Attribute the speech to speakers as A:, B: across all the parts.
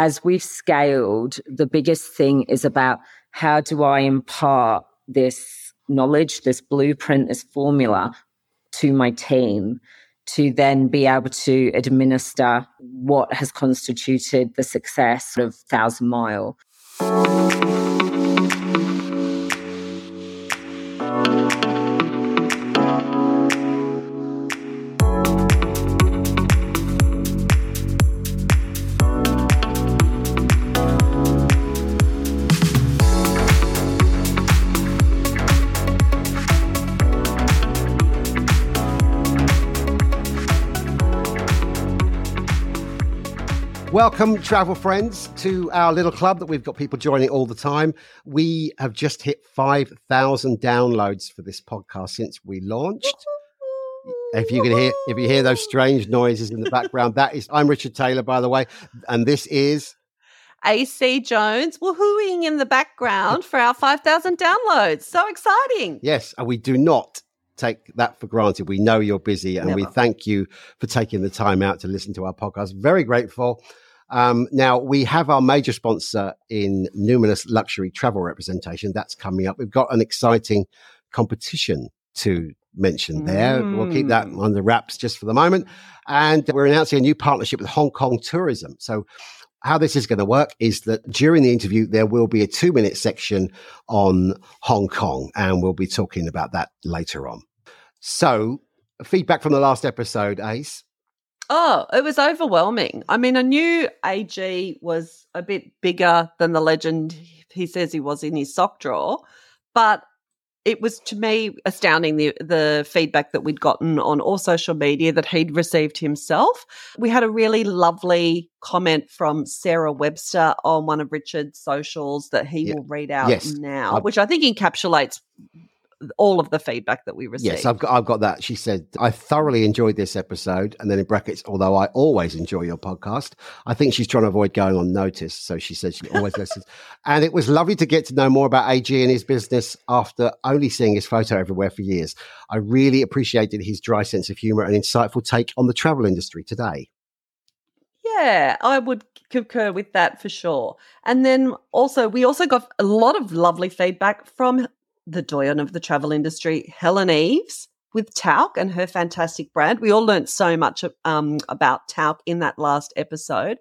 A: as we've scaled, the biggest thing is about how do I impart this knowledge, this blueprint, this formula to my team to then be able to administer what has constituted the success of Thousand Mile.
B: Welcome, travel friends, to our little club that we've got people joining all the time. We have just hit 5,000 downloads for this podcast since we launched. If you can hear, if you hear those strange noises in the background, that is, I'm Richard Taylor, by the way, and this is
C: AC Jones woohooing in the background for our 5,000 downloads. So exciting.
B: Yes, and we do not take that for granted. We know you're busy and Never. we thank you for taking the time out to listen to our podcast. Very grateful. Um, now, we have our major sponsor in Numinous Luxury Travel Representation. That's coming up. We've got an exciting competition to mention there. Mm. We'll keep that mm. under wraps just for the moment. And we're announcing a new partnership with Hong Kong Tourism. So, how this is going to work is that during the interview, there will be a two minute section on Hong Kong, and we'll be talking about that later on. So, feedback from the last episode, Ace.
C: Oh, it was overwhelming. I mean, I knew AG was a bit bigger than the legend he says he was in his sock drawer, but it was to me astounding the the feedback that we'd gotten on all social media that he'd received himself. We had a really lovely comment from Sarah Webster on one of Richard's socials that he yeah. will read out yes. now, I've, which I think encapsulates all of the feedback that we received.
B: Yes, I've got, I've got that. She said, I thoroughly enjoyed this episode. And then in brackets, although I always enjoy your podcast, I think she's trying to avoid going on notice. So she said she always listens. And it was lovely to get to know more about AG and his business after only seeing his photo everywhere for years. I really appreciated his dry sense of humor and insightful take on the travel industry today.
C: Yeah, I would concur with that for sure. And then also, we also got a lot of lovely feedback from the doyen of the travel industry, Helen Eves, with Talc and her fantastic brand. We all learned so much um, about Talc in that last episode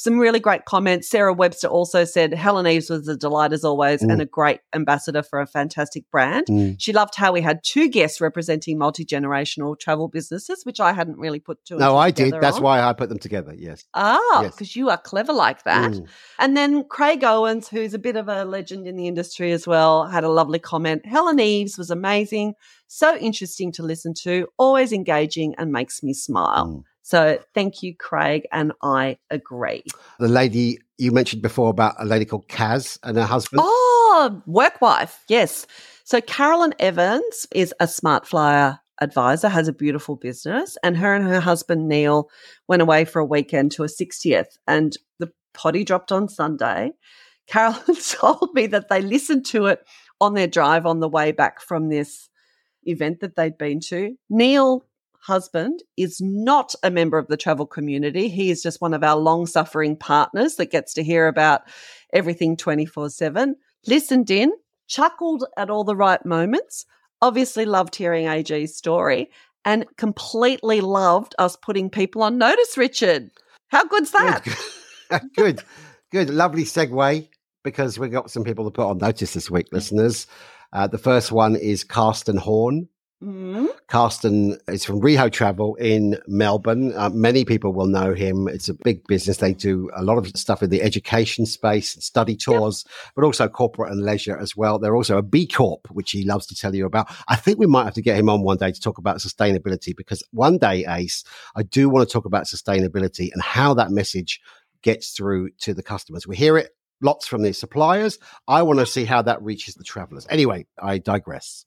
C: some really great comments. Sarah Webster also said Helen Eves was a delight as always mm. and a great ambassador for a fantastic brand. Mm. She loved how we had two guests representing multi generational travel businesses, which I hadn't really put to.
B: No, I did. That's on. why I put them together. Yes.
C: Ah, because yes. you are clever like that. Mm. And then Craig Owens, who's a bit of a legend in the industry as well, had a lovely comment. Helen Eves was amazing, so interesting to listen to, always engaging, and makes me smile. So thank you, Craig, and I agree.
B: The lady you mentioned before about a lady called Kaz and her husband.
C: Oh, work wife, yes. So Carolyn Evans is a smart flyer advisor, has a beautiful business, and her and her husband Neil went away for a weekend to a 60th, and the potty dropped on Sunday. Carolyn told me that they listened to it on their drive on the way back from this event that they'd been to. Neil husband is not a member of the travel community. He is just one of our long suffering partners that gets to hear about everything 24 7. Listened in, chuckled at all the right moments, obviously loved hearing AG's story, and completely loved us putting people on notice, Richard. How good's that?
B: Good. good. good. Lovely segue because we got some people to put on notice this week, listeners. Uh, the first one is Carsten Horn. Mm-hmm. Carsten is from Reho Travel in Melbourne. Uh, many people will know him. It's a big business. They do a lot of stuff in the education space, study tours, yep. but also corporate and leisure as well. They're also a B Corp, which he loves to tell you about. I think we might have to get him on one day to talk about sustainability because one day, Ace, I do want to talk about sustainability and how that message gets through to the customers. We hear it lots from the suppliers. I want to see how that reaches the travelers. Anyway, I digress.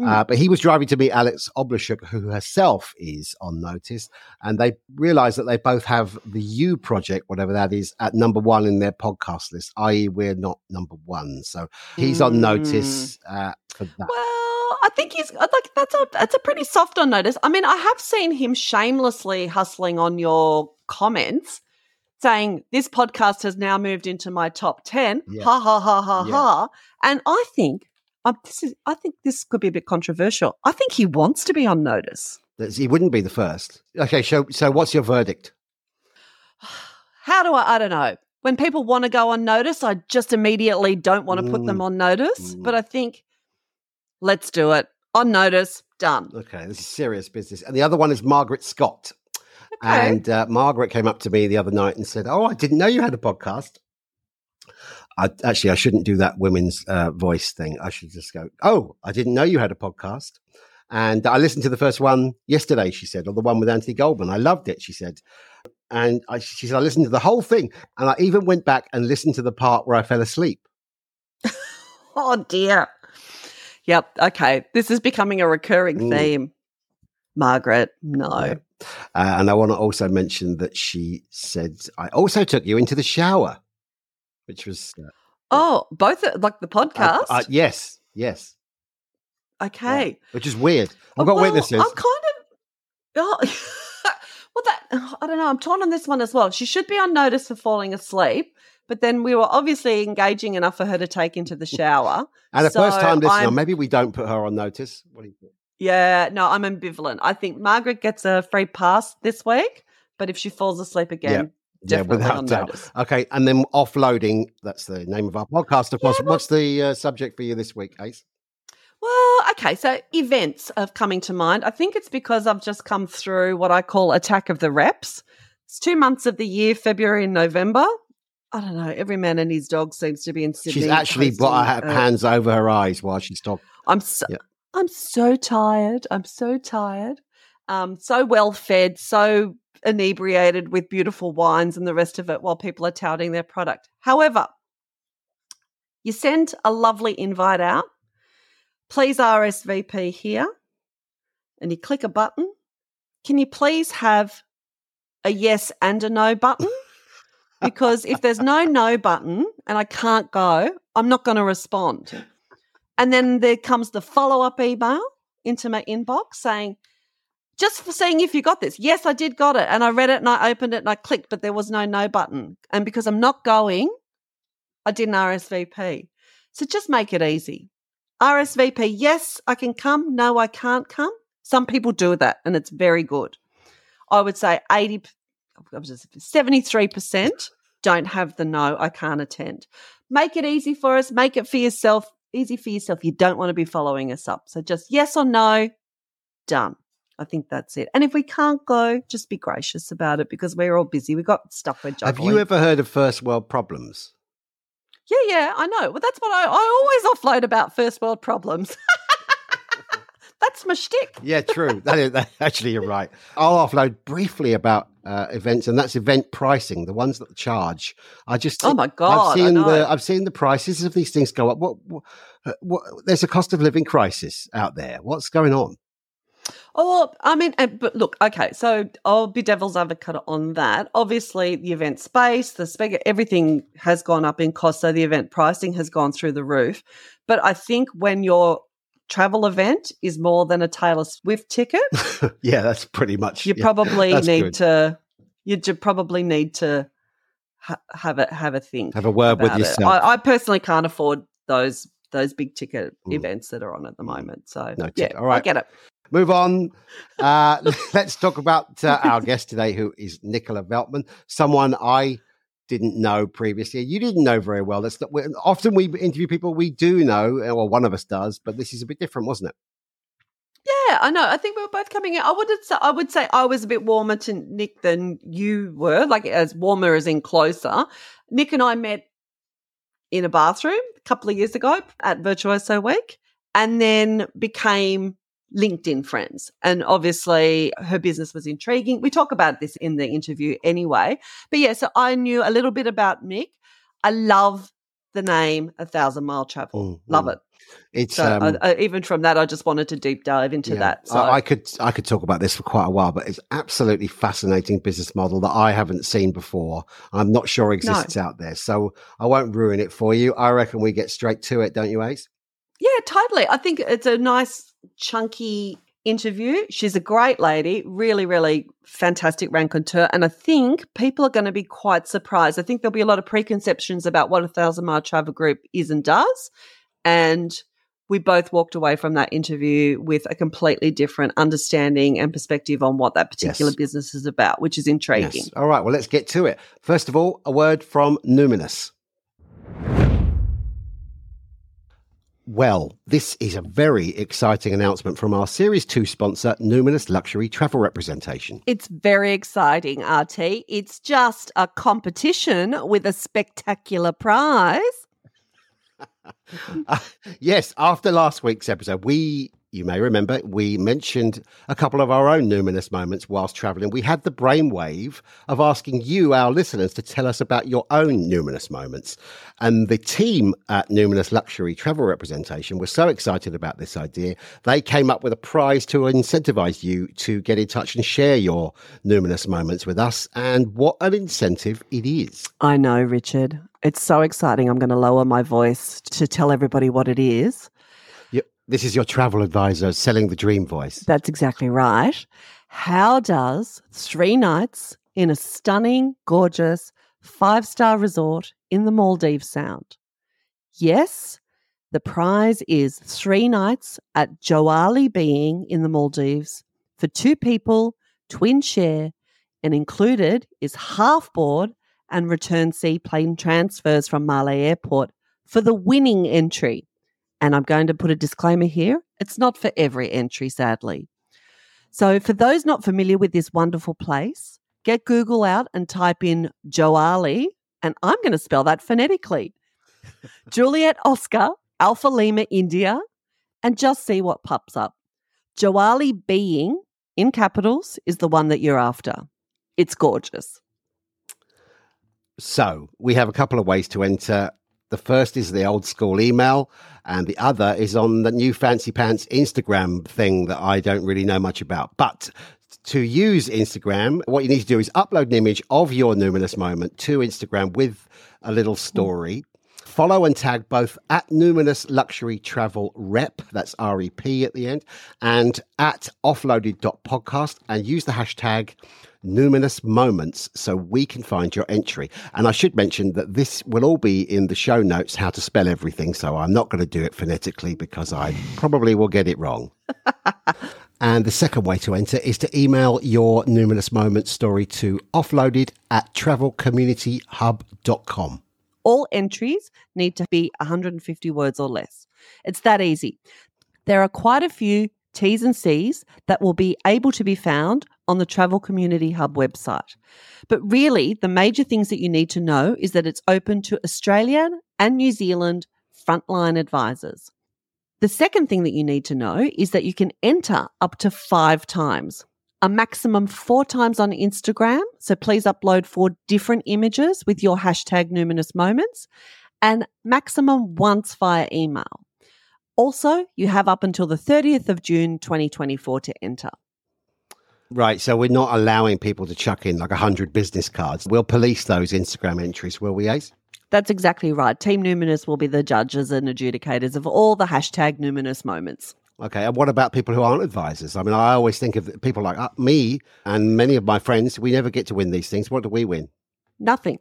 B: Mm. Uh, but he was driving to meet Alex Oblashuk, who herself is on notice, and they realized that they both have the You Project, whatever that is, at number one in their podcast list, i.e., we're not number one. So he's mm. on notice mm. uh, for that.
C: Well, I think he's uh, like that's a that's a pretty soft on notice. I mean, I have seen him shamelessly hustling on your comments saying this podcast has now moved into my top 10.
B: Yeah.
C: Ha ha ha ha
B: Yeah.
C: ha. And I think um, this is I think this could be a bit controversial. I think he wants to be on notice.
B: He wouldn't be the first. Okay, so so what's your verdict?
C: How do I I don't know. When people want to go on notice, I just immediately don't want to put them
B: Mm.
C: on notice,
B: Mm.
C: but I think let's do it. On notice, done.
B: Okay, this is serious business. And the other one is Margaret Scott.
C: Okay.
B: And uh, Margaret came up to me the other night and said, "Oh, I didn't know you had a podcast." I, actually, I shouldn't do that women's uh, voice thing. I should just go, "Oh, I didn't know you had a podcast." And I listened to the first one yesterday. She said, or the one with Anthony Goldman. I loved it. She said, and I, she said I listened to the whole thing, and I even went back and listened to the part where I fell asleep.
C: Oh dear. Yep. Okay. This is becoming a recurring
B: Mm.
C: theme. Margaret, no.
B: Yeah. Uh, and I want to also mention that she said I also took you into the shower, which was uh,
C: Oh, both like the
B: uh,
C: podcast.
B: uh, yes, yes,
C: okay.
B: which is weird. I've got
C: Well,
B: witnesses.
C: I'm kind of. Oh, well, that I don't know. I'm torn on this one as well. She should be on notice for falling asleep, but then we were obviously engaging enough for her to take into the shower.
B: and a
C: so
B: first time listener,
C: I'm-
B: maybe we don't put her on notice. What do you think?
C: Yeah, no, I'm ambivalent. I think Margaret gets a free pass this week, but if she falls asleep again, definitely on
B: doubt.
C: notice.
B: Okay, and then offloading. That's the name of our podcast. Of course.
C: Yeah,
B: What's the uh, subject for you this week, Ace?
C: Well, okay, so events are coming to mind. I think it's because I've just come through what I call attack of the reps. It's two months of the year, February and November. I don't know. Every man and his dog seems to be in Sydney.
B: She's actually got her
C: uh,
B: hands over her eyes while she's talking.
C: I'm so,
B: Yeah.
C: I'm so tired. I'm so tired. Um, so well fed, so inebriated with beautiful wines and the rest of it while people are touting their product. However, you send a lovely invite out. Please RSVP here, and you click a button. Can you please have a yes and a no button? Because if there's no no button and I can't go, I'm not going to respond. And then there comes the follow up email into my inbox saying, just for seeing if you got this. Yes, I did got it. And I read it and I opened it and I clicked, but there was no no button. And because I'm not going, I didn't RSVP. So just make it easy. RSVP, yes, I can come. No, I can't come. Some people do that and it's very good. I would say 80, I was just- 73% don't have the no, I can't attend. Make it easy for us. Make it for yourself. Easy for yourself. You don't want to be following us up. So just yes or no, done. I think that's it. And if we can't go, just be gracious about it because we're all busy. We've got stuff we're
B: Have you ever heard of first world problems?
C: Yeah, yeah, I know. Well, that's what I, I always offload about first world problems. that's my shtick.
B: Yeah, true. that is that, actually you're right. I'll offload briefly about uh, events, and that's event pricing, the ones that charge. I just
C: Oh my God,
B: I've seen the I've seen the prices of these things go up. What, what, uh, what there's a cost of living crisis out there. What's going on?
C: Oh, well, I mean, but look, okay, so I'll be devil's advocate on that. Obviously, the event space, the speaker, everything has gone up in cost, so the event pricing has gone through the roof. But I think when your travel event is more than a Taylor Swift ticket,
B: yeah, that's pretty much.
C: you
B: yeah,
C: probably need
B: good.
C: to you probably need to ha- have a have a think
B: have a word with yourself.
C: I, I personally can't afford those those big ticket
B: Mm.
C: events that are on at the moment. So
B: No
C: yeah.
B: All right.
C: I get it.
B: Move on. Uh, let's talk about uh, our guest today, who is Nicola Veltman, someone I didn't know previously. You didn't know very well. That's not, often we interview people we do know, or one of us does, but this is a bit different, wasn't it?
C: Yeah, I know. I think we were both coming in. I would say I would say I was a bit warmer to Nick than you were, like as warmer as in closer. Nick and I met in a bathroom a couple of years ago at Virtuoso Week, and then became LinkedIn friends. And obviously, her business was intriguing. We talk about this in the interview anyway. But yeah, so I knew a little bit about Nick. I love the name A Thousand Mile Travel.
B: Mm,
C: Love
B: mm.
C: it.
B: It's
C: So
B: um,
C: I, I, even from that, I just wanted to deep dive into
B: yeah,
C: that. So
B: I, I could I could talk about this for quite a while, but it's absolutely fascinating business model that I haven't seen before. I'm not sure exists out there, so I won't ruin it for you. I reckon we get straight to it, don't you, Ace?
C: Yeah, totally. I think it's a nice, chunky interview. She's a great lady, really, really fantastic raconteur. And I think people are going to be quite surprised. I think there'll be a lot of preconceptions about what a Thousand Mile Travel Group is and does. And we both walked away from that interview with a completely different understanding and perspective on what that particular
B: Yes.
C: business is about, which is intriguing.
B: Yes. All right. Well, let's get to it. First of all, a word from Numinous. Well, this is a very exciting announcement from our Series 2 sponsor, Numinous Luxury Travel Representation.
C: It's very exciting, RT. It's just a competition with a spectacular prize.
B: Uh, yes, after last week's episode, we, you may remember, we mentioned a couple of our own numinous moments whilst traveling. We had the brainwave of asking you, our listeners, to tell us about your own numinous moments. And the team at Numinous Luxury Travel Representation were so excited about this idea, they came up with a prize to incentivize you to get in touch and share your numinous moments with us. And what an incentive it is.
C: I know, Richard. It's so exciting. I'm going to lower my voice to tell everybody what it is.
B: This is your travel advisor selling the dream voice.
C: That's exactly right. How does three nights in a stunning, gorgeous five star resort in the Maldives sound? Yes, the prize is three nights at Joali Being in the Maldives for two people, twin share, and included is half board and return seaplane transfers from Male Airport for the winning entry. And I'm going to put a disclaimer here it's not for every entry, sadly. So, for those not familiar with this wonderful place, get Google out and type in Joali, and I'm going to spell that phonetically Juliet Oscar, Alpha Lima, India, and just see what pops up. Joali being in capitals is the one that you're after. It's gorgeous.
B: So we have a couple of ways to enter. The first is the old school email, and the other is on the new Fancy Pants Instagram thing that I don't really know much about. But to use Instagram, what you need to do is upload an image of your numinous moment to Instagram with a little story. Follow and tag both at Numinous Luxury Travel Rep, that's R E P at the end, and at offloaded.podcast, and use the hashtag Numinous Moments so we can find your entry. And I should mention that this will all be in the show notes, how to spell everything. So I'm not going to do it phonetically because I probably will get it wrong. And the second way to enter is to email your Numinous Moments story to offloaded at travelcommunityhub.com.
C: All entries need to be 150 words or less. It's that easy. There are quite a few T's and C's that will be able to be found on the Travel Community Hub website. But really, the major things that you need to know is that it's open to Australian and New Zealand frontline advisors. The second thing that you need to know is that you can enter up to five times, a maximum four times on Instagram. So please upload four different images with your hashtag numinous moments and maximum once via email. Also, you have up until the 30th of June 2024 to enter.
B: Right, so we're not allowing people to chuck in like 100 business cards. We'll police those Instagram entries, will we, Ace?
C: That's exactly right. Team Numinous will be the judges and adjudicators of all the hashtag numinous moments.
B: Okay, and what about people who aren't advisors? I mean, I always think of people like uh, me and many of my friends. We never get to win these things. What do we win?
C: Nothing.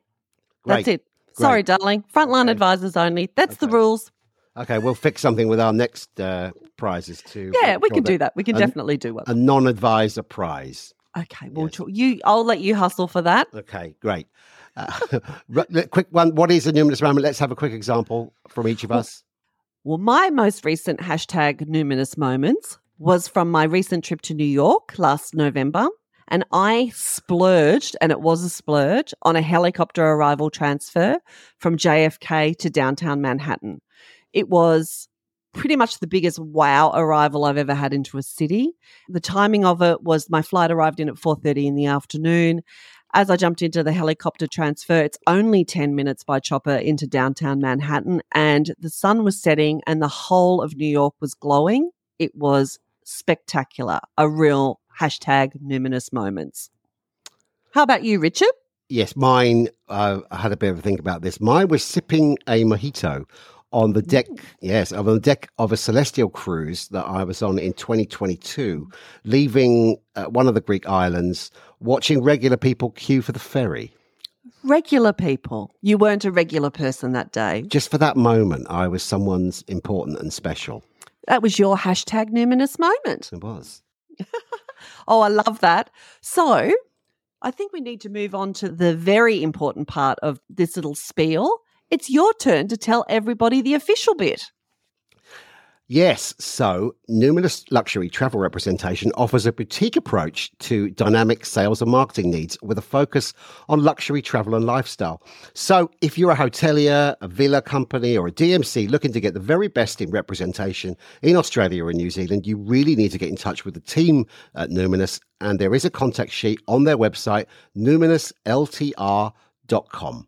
C: That's
B: Great.
C: it. Sorry, darling. Frontline
B: Okay.
C: advisors only. That's the rules.
B: Okay, we'll fix something with our next uh, prizes too.
C: Yeah, we can do that. We can
B: an-
C: definitely do one.
B: A non-advisor prize.
C: Okay, well,
B: yes.
C: you. I'll let you hustle for that.
B: Okay, great. Uh, quick one. What is a numinous moment? Let's have a quick example from each of us.
C: Well, my most recent hashtag numinous moments was from my recent trip to New York last November. And I splurged, and it was a splurge, on a helicopter arrival transfer from JFK to downtown Manhattan. It was pretty much the biggest wow arrival I've ever had into a city. The timing of it was my flight arrived in at 4:30 in the afternoon. As I jumped into the helicopter transfer, it's only 10 minutes by chopper into downtown Manhattan, and the sun was setting and the whole of New York was glowing. It was spectacular, a real hashtag numinous moments. How about you, Richard?
B: Yes, mine. Uh, I had a bit of a think about this. Mine was sipping a mojito on the deck, yes, on the deck of a Celestyal cruise that I was on in 2022, leaving uh, one of the Greek islands, watching regular people queue for the ferry.
C: Regular people. You weren't a regular person that day.
B: Just for that moment, I was someone's important and special.
C: That was your hashtag numinous moment.
B: It was.
C: Oh, I love that. So I think we need to move on to the very important part of this little spiel. It's your turn to tell everybody the official bit.
B: Yes, so Numinous Luxury Travel Representation offers a boutique approach to dynamic sales and marketing needs with a focus on luxury travel and lifestyle. So, if you're a hotelier, a villa company, or a DMC looking to get the very best in representation in Australia or New Zealand, you really need to get in touch with the team at Numinous. And there is a contact sheet on their website, numinousLTR.com.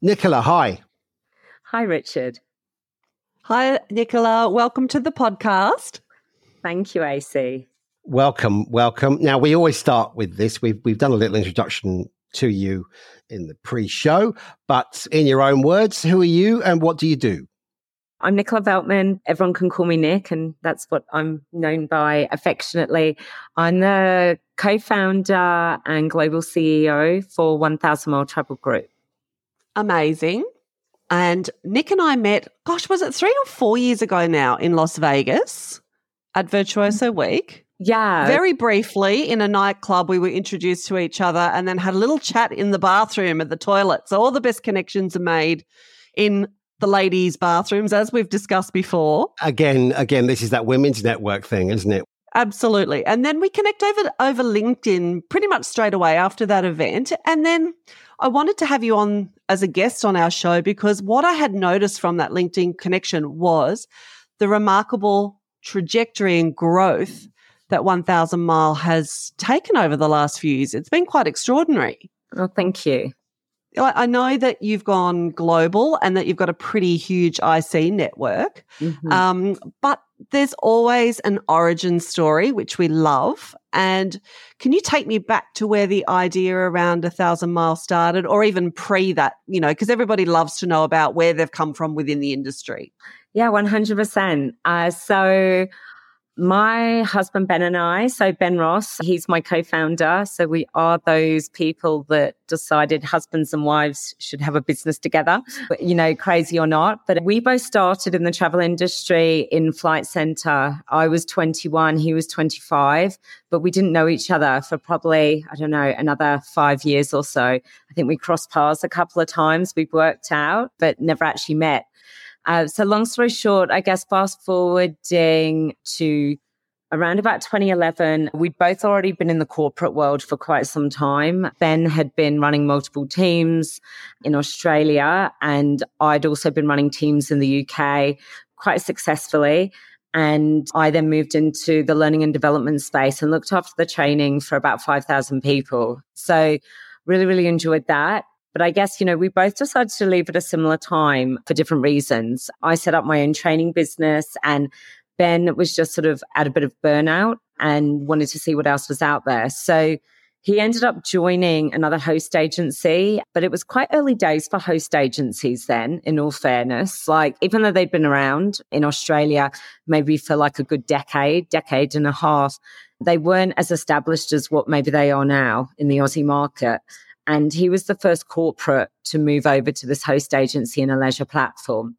B: Nicola, hi.
A: Hi, Richard.
C: Hi, Nicola. Welcome to the podcast.
A: Thank you, AC.
B: Welcome, welcome. Now we always start with this. We've we've done a little introduction to you in the pre-show, but in your own words, who are you and what do you do?
A: I'm Nicola Veltman. Everyone can call me Nick, and that's what I'm known by affectionately. I'm the co-founder and global CEO for 1000 Mile Travel Group.
C: Amazing. And Nick and I met, gosh, was it three or four years ago now in Las Vegas at Virtuoso Week?
A: Yeah.
C: Very briefly in a nightclub, we were introduced to each other and then had a little chat in the bathroom at the toilet. So all the best connections are made in the ladies' bathrooms, as we've discussed before.
B: Again, again, this is that women's network thing, isn't it?
C: Absolutely. And then we connect over over LinkedIn pretty much straight away after that event. And then I wanted to have you on as a guest on our show because what I had noticed from that LinkedIn connection was the remarkable trajectory and growth that 1000 Mile has taken over the last few years. It's been quite extraordinary.
A: Oh, thank you.
C: I know that you've gone global and that you've got a pretty huge IC network,
A: Mhm.
C: um, but there's always an origin story, which we love. And can you take me back to where the idea around a thousand miles started, or even pre that? You know, because everybody loves to know about where they've come from within the industry.
A: Yeah, 100%. Uh, so, my husband Ben and I, so Ben Ross, he's my co founder. So, we are those people that decided husbands and wives should have a business together, you know, crazy or not. But we both started in the travel industry in Flight Centre. I was 21, he was 25, but we didn't know each other for probably, I don't know, another five years or so. I think we crossed paths a couple of times. We've worked out, but never actually met. Uh, so, long story short, I guess fast forwarding to around about 2011, we'd both already been in the corporate world for quite some time. Ben had been running multiple teams in Australia, and I'd also been running teams in the UK quite successfully. And I then moved into the learning and development space and looked after the training for about 5,000 people. So, really, really enjoyed that. But I guess, you know, we both decided to leave at a similar time for different reasons. I set up my own training business and Ben was just sort of at a bit of burnout and wanted to see what else was out there. So he ended up joining another host agency, but it was quite early days for host agencies then, in all fairness. Like, even though they'd been around in Australia maybe for like a good decade, decade and a half, they weren't as established as what maybe they are now in the Aussie market. And he was the first corporate to move over to this host agency in a leisure platform.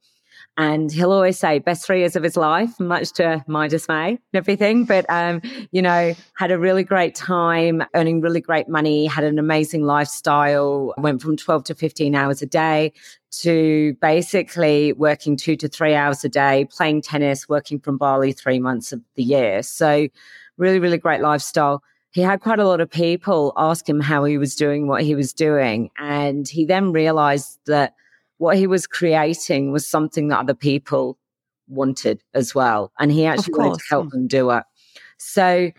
A: And he'll always say best three years of his life, much to my dismay and everything. But, um, you know, had a really great time, earning really great money, had an amazing lifestyle, went from 12 to 15 hours a day to basically working two to three hours a day, playing tennis, working from Bali three months of the year. So really, really great lifestyle he had quite a lot of people ask him how he was doing what he was doing. And he then realized that what he was creating was something that other people wanted as well. And he actually wanted to help hmm. them do it. So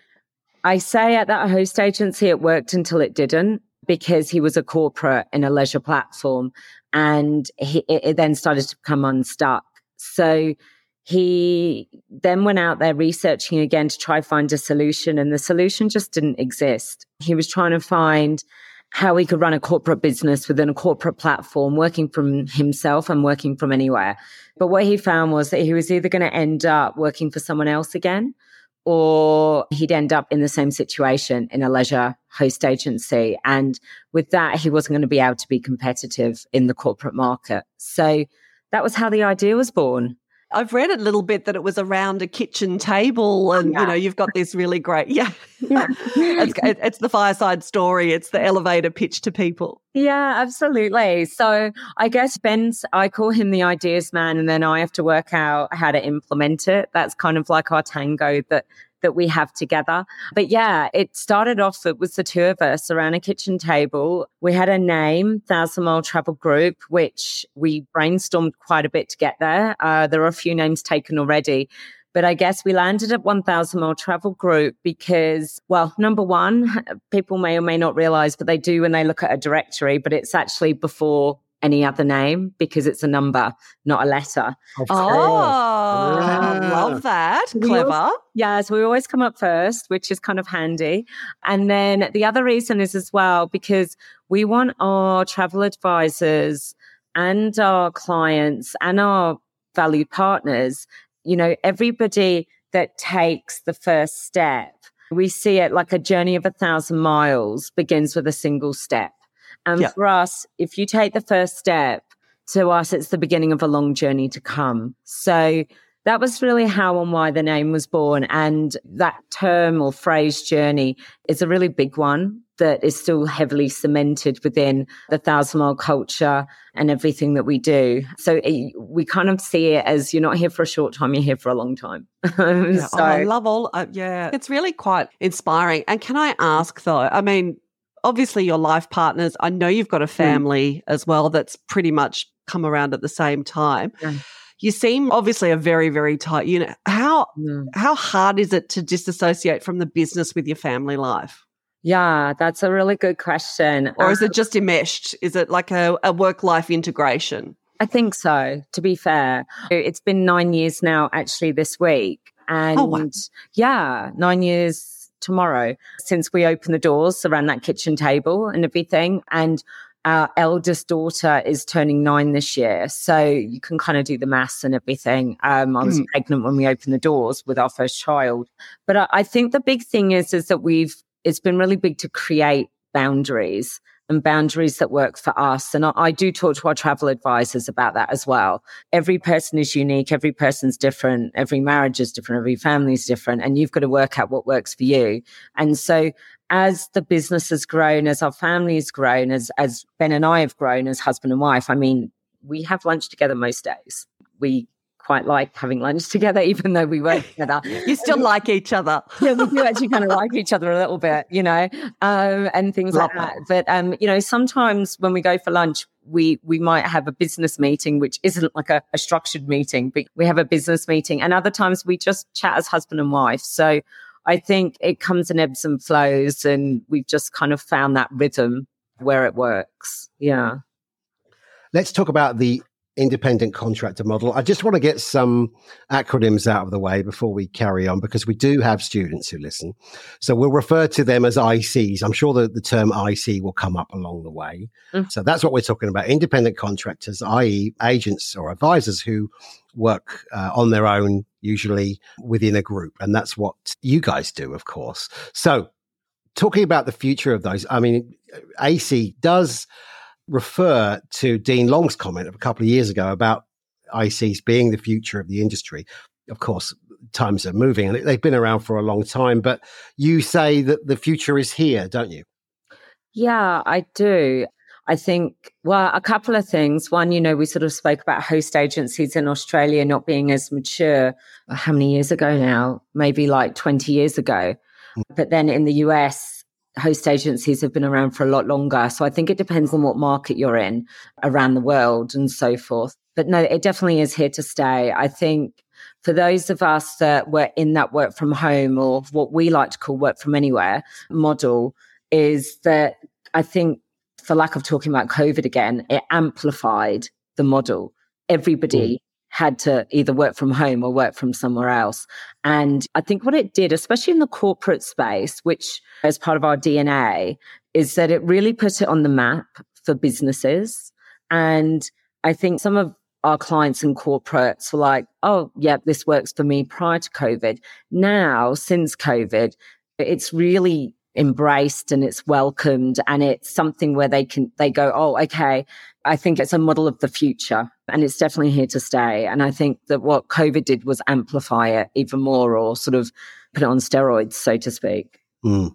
A: I say at that host agency, it worked until it didn't because he was a corporate in a leisure platform and he, it, it then started to become unstuck. So he then went out there researching again to try find a solution and the solution just didn't exist he was trying to find how he could run a corporate business within a corporate platform, working from himself and working from anywhere. But what he found was that he was either going to end up working for someone else again, or he'd end up in the same situation in a leisure host agency. And with that, he wasn't going to be able to be competitive in the corporate market. So that was how the idea was born.
C: I've read a little bit that it was around a kitchen table, oh, and yeah. you know you've got this really great, yeah. yeah. it's, it's the fireside story. It's the elevator pitch to people.
A: Yeah, absolutely. So I guess Ben's, I call him the ideas man, and then I have to work out how to implement it. That's kind of like our tango that that we have together. But yeah, it started off, it was the two of us around a kitchen table. We had a name, Thousand Mile Travel Group, which we brainstormed quite a bit to get there. Uh, there are a few names taken already. But I guess we landed at 1000 Mile Travel Group because, well, number one, people may or may not realize, but they do when they look at a directory, but it's actually before any other name because it's a number, not a letter.
C: Oh, yeah. love that. Clever.
A: Yeah, so we always come up first, which is kind of handy. And then the other reason is as well because we want our travel advisors and our clients and our valued partners, you know, everybody that takes the first step. We see it like a journey of a thousand miles begins with a single step. And yep. for us, if you take the first step, to us, it's the beginning of a long journey to come. So that was really how and why the name was born. And that term or phrase journey is a really big one that is still heavily cemented within the thousand mile culture and everything that we do. So it, we kind of see it as you're not here for a short time, you're here for a long time.
C: yeah, so, oh, I love all, uh, yeah, it's really quite inspiring. And can I ask though, I mean, obviously your life partners. I know you've got a hmm. family mm. as well that's pretty much come around at the same time. Yeah. You seem obviously a very, very tight unit. How mm. how hard is it to disassociate from the business with your family life?
A: Yeah, that's a really good question.
C: Or is it just enmeshed? Is it like a, a work life integration?
A: I think so, to be fair. It's been nine years now, actually, this week. And oh, wow. yeah, nine years tomorrow since we opened the doors around that kitchen table and everything. And our eldest daughter is turning nine this year. So you can kind of do the maths and everything. Um, I was mm. pregnant when we opened the doors with our first child. But I, I think the big thing is, is that we've, it's been really big to create boundaries and boundaries that work for us. And I, I, do talk to our travel advisors about that as well. Every person is unique. Every person's different. Every marriage is different. Every family is different. And you've got to work out what works for you. And so as the business has grown, as our family has grown, as, as Ben and I have grown as husband and wife, I mean, we have lunch together most days. We quite like having lunch together, even though we work together.
C: you still like each other.
A: yeah, we do actually kind of like each other a little bit, you know, um, and things Love like that. that. But, um, you know, sometimes when we go for lunch, we, we might have a business meeting, which isn't like a, a structured meeting, but we have a business meeting. And other times we just chat as husband and wife. So I think it comes in ebbs and flows and we've just kind of found that rhythm where it works. Yeah.
B: Let's talk about the independent contractor model. I just want to get some acronyms out of the way before we carry on because we do have students who listen. So we'll refer to them as ICs. I'm sure that the term IC will come up along the way. Mm. So that's what we're talking about. Independent contractors, i.e. agents or advisors who work uh, on their own, usually within a group. And that's what you guys do, of course. So talking about the future of those, I mean, AC does refer to Dean Long's comment of a couple of years ago about ICs being the future of the industry. Of course, times are moving and they've been around for a long time, but you say that the future is here, don't you?
A: Yeah, I do. I think, well, a couple of things. One, you know, we sort of spoke about host agencies in Australia not being as mature. How many years ago now? Maybe like 20 years ago. Mm. But then in the US, host agencies have been around for a lot longer. So I think it depends on what market you're in around the world and so forth. But no, it definitely is here to stay. I think for those of us that were in that work from home or what we like to call work from anywhere model is that I think for lack of talking about COVID again, it amplified the model. Everybody mm had to either work from home or work from somewhere else. And I think what it did, especially in the corporate space, which is part of our DNA, is that it really put it on the map for businesses. And I think some of our clients and corporates were like, oh, yeah, this works for me prior to COVID. Now, since COVID, it's really embraced and it's welcomed and it's something where they can they go oh okay i think it's a model of the future and it's definitely here to stay and i think that what covid did was amplify it even more or sort of put it on steroids so to speak
B: Mm.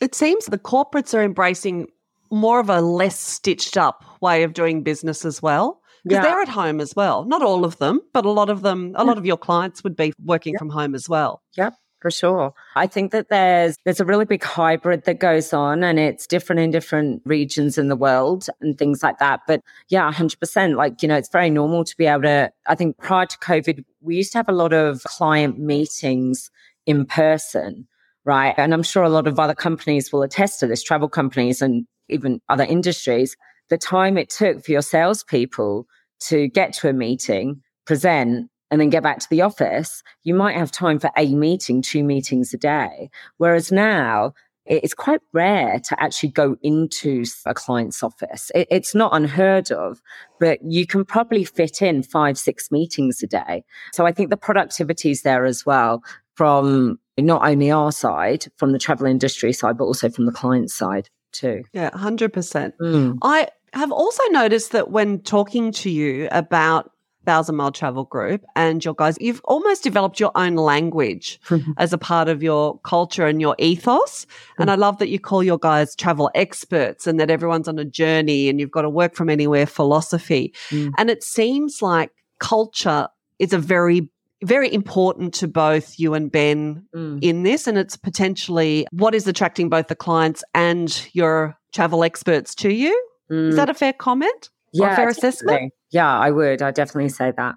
C: It seems the corporates are embracing more of a less stitched up way of doing business as well. Because
A: Yeah.
C: they're at home as well. Not all of them, but a lot of them, a lot of your clients would be working
A: Yeah.
C: from home as well.
A: Yep, for sure. I think that there's there's a really big hybrid that goes on and it's different in different regions in the world and things like that. But yeah, 100%. Like, you know, it's very normal to be able to, I think prior to COVID, we used to have a lot of client meetings in person, right? And I'm sure a lot of other companies will attest to this, travel companies and even other industries. The time it took for your salespeople to get to a meeting, present, and then get back to the office, you might have time for a meeting, two meetings a day. Whereas now, it's quite rare to actually go into a client's office. It's not unheard of, but you can probably fit in five, six meetings a day. So I think the productivity is there as well from not only our side, from the travel industry side, but also from the client side too.
C: Yeah, 100%.
A: Mm.
C: I have also noticed that when talking to you about Thousand Mile Travel Group and your guys, you've almost developed your own language as a part of your culture and your ethos. And I love that you call your guys travel experts and that everyone's on a journey and you've got a work from anywhere philosophy.
A: Mm.
C: And it seems like culture is a very very important to both you and Ben
A: Mm.
C: in this, and it's potentially what is attracting both the clients and your travel experts to you. Is
A: Mm.
C: that a fair comment? A fair assessment?
A: Yeah, I would. I definitely say that.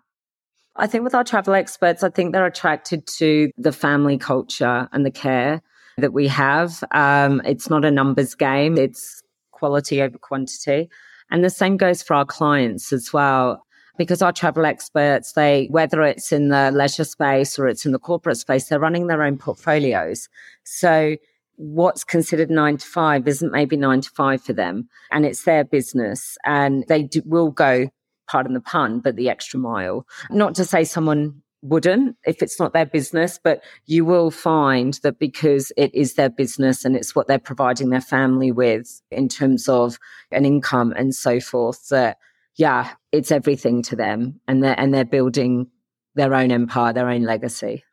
A: I think with our travel experts, I think they're attracted to the family culture and the care that we have. Um, it's not a numbers game, it's quality over quantity. And the same goes for our clients as well. Because our travel experts, they, whether it's in the leisure space or it's in the corporate space, they're running their own portfolios. So what's considered nine to five isn't maybe nine to five for them and it's their business and they do, will go pardon the pun but the extra mile. Not to say someone wouldn't if it's not their business but you will find that because it is their business and it's what they're providing their family with in terms of an income and so forth that yeah it's everything to them and they're and they're building their own empire their own legacy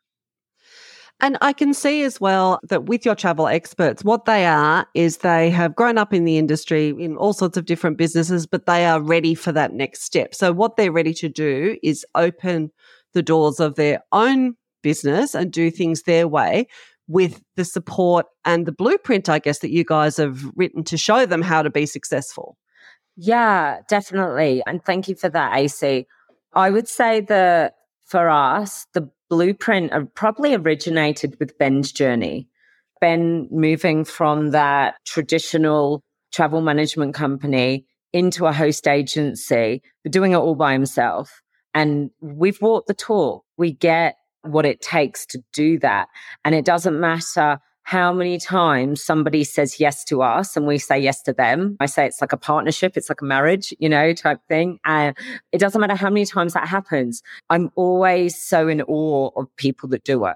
C: And I can see as well that with your travel experts, what they are is they have grown up in the industry in all sorts of different businesses, but they are ready for that next step. So what they're ready to do is open the doors of their own business and do things their way with the support and the blueprint, I guess, that you guys have written to show them how to be successful.
A: Yeah, definitely. And thank you for that, AC. I would say that for us, the blueprint probably originated with Ben's journey. Ben moving from that traditional travel management company into a host agency, but doing it all by himself. And we've walked the talk. We get what it takes to do that. And it doesn't matter how many times somebody says yes to us and we say yes to them. I say it's like a partnership, it's like a marriage, you know, type thing. And it doesn't matter how many times that happens. I'm always so in awe of people that do it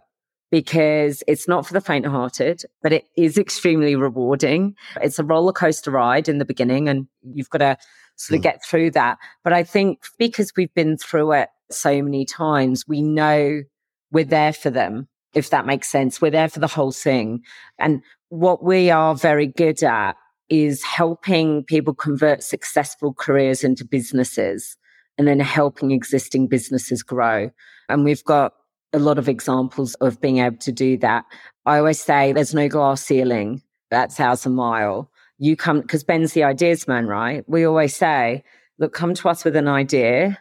A: because it's not for the faint hearted, but it is extremely rewarding. It's a roller coaster ride in the beginning and you've got to sort of
B: Mm.
A: get through that. But I think because we've been through it so many times, we know we're there for them, if that makes sense. We're there for the whole thing. And what we are very good at is helping people convert successful careers into businesses and then helping existing businesses grow. And we've got a lot of examples of being able to do that. I always say there's no glass ceiling. That's thousand mile. You come because Ben's the ideas man, right? We always say, look, come to us with an idea.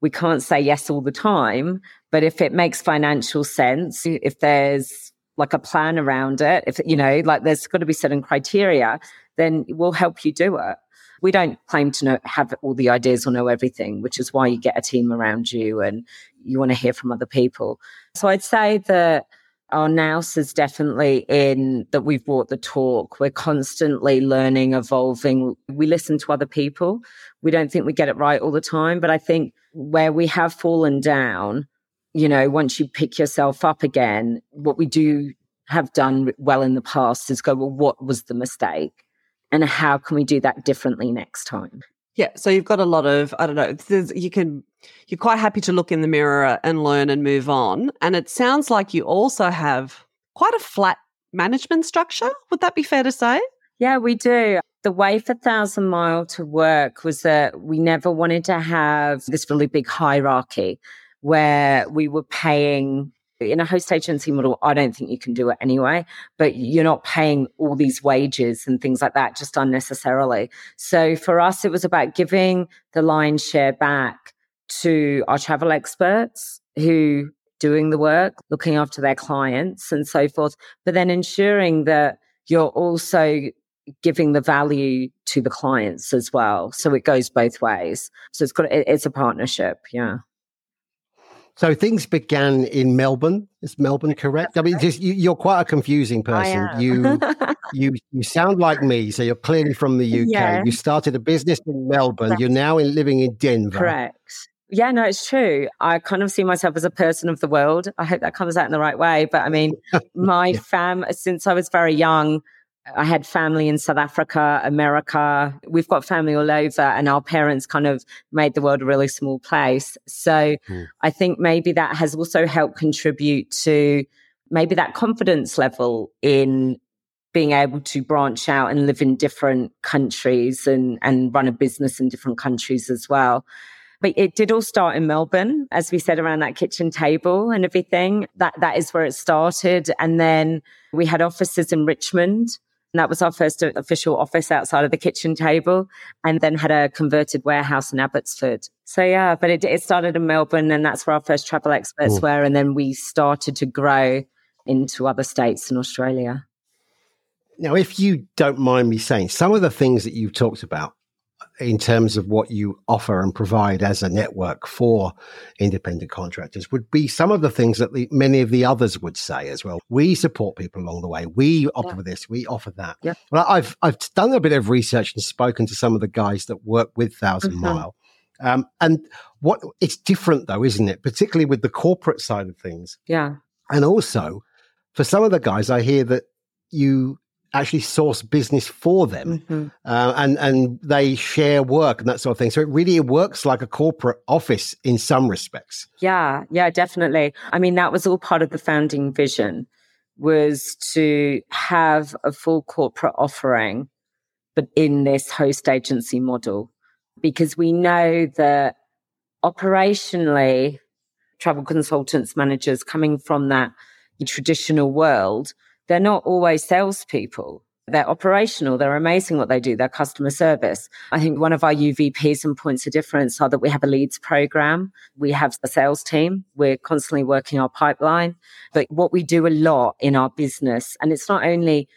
A: We can't say yes all the time, but if it makes financial sense, if there's like a plan around it, if you know, like there's got to be certain criteria, then we'll help you do it. We don't claim to know have all the ideas or know everything, which is why you get a team around you and you want to hear from other people. So I'd say that our nous is definitely in that we've brought the talk. We're constantly learning, evolving. We listen to other people. We don't think we get it right all the time, but I think where we have fallen down, you know, once you pick yourself up again, what we do have done well in the past is go, well, what was the mistake? And how can we do that differently next time?
C: Yeah. So you've got a lot of, I don't know, you can, you're quite happy to look in the mirror and learn and move on. And it sounds like you also have quite a flat management structure. Would that be fair to say?
A: Yeah, we do. The way for Thousand Mile to work was that we never wanted to have this really big hierarchy where we were paying in a host agency model, I don't think you can do it anyway, but you're not paying all these wages and things like that just unnecessarily. So for us, it was about giving the lion's share back to our travel experts who doing the work, looking after their clients and so forth, but then ensuring that you're also giving the value to the clients as well. So it goes both ways. So it's got, it's a partnership. Yeah.
B: So things began in Melbourne. Is Melbourne correct? I mean, just you, are quite a confusing person. You you you sound like me, so you're clearly from the UK. Yeah. You started a business in Melbourne. You're now in, living in Denver.
A: Correct. Yeah, no, it's true. I kind of see myself as a person of the world. I hope that comes out in the right way. But I mean, my yeah. fam, since I was very young, I had family in South Africa, America. We've got family all over, and our parents kind of made the world a really small place. So mm. I think maybe that has also helped contribute to maybe that confidence level in being able to branch out and live in different countries and, and run a business in different countries as well. But it did all start in Melbourne, as we said, around that kitchen table and everything. That that is where it started. And then we had offices in Richmond and that was our first official office outside of the kitchen table and then had a converted warehouse in Abbotsford. So yeah, but it, it started in Melbourne and that's where our first travel experts Ooh. were. And then we started to grow into other states in Australia.
B: Now, if you don't mind me saying, some of the things that you've talked about in terms of what you offer and provide as a network for independent contractors would be some of the things that the, many of the others would say as well. We support people along the way. We offer yeah. this. We offer that. Yeah. Well, I've I've done a bit of research and spoken to some of the guys that work with 1000 mm-hmm. Mile. Um, and what it's different though, isn't it? Particularly with the corporate side of things.
A: Yeah.
B: And also for some of the guys, I hear that you actually source business for them mm-hmm. uh, and and they share work and that sort of thing. So it really works like a corporate office in some respects.
A: Yeah yeah definitely. I mean that was all part of the founding vision was to have a full corporate offering but in this host agency model because we know that operationally travel consultants managers coming from that traditional world they're not always salespeople. They're operational. They're amazing what they do. They're customer service. I think one of our UVPs and points of difference are that we have a leads program. We have a sales team. We're constantly working our pipeline. But what we do a lot in our business, and it's not only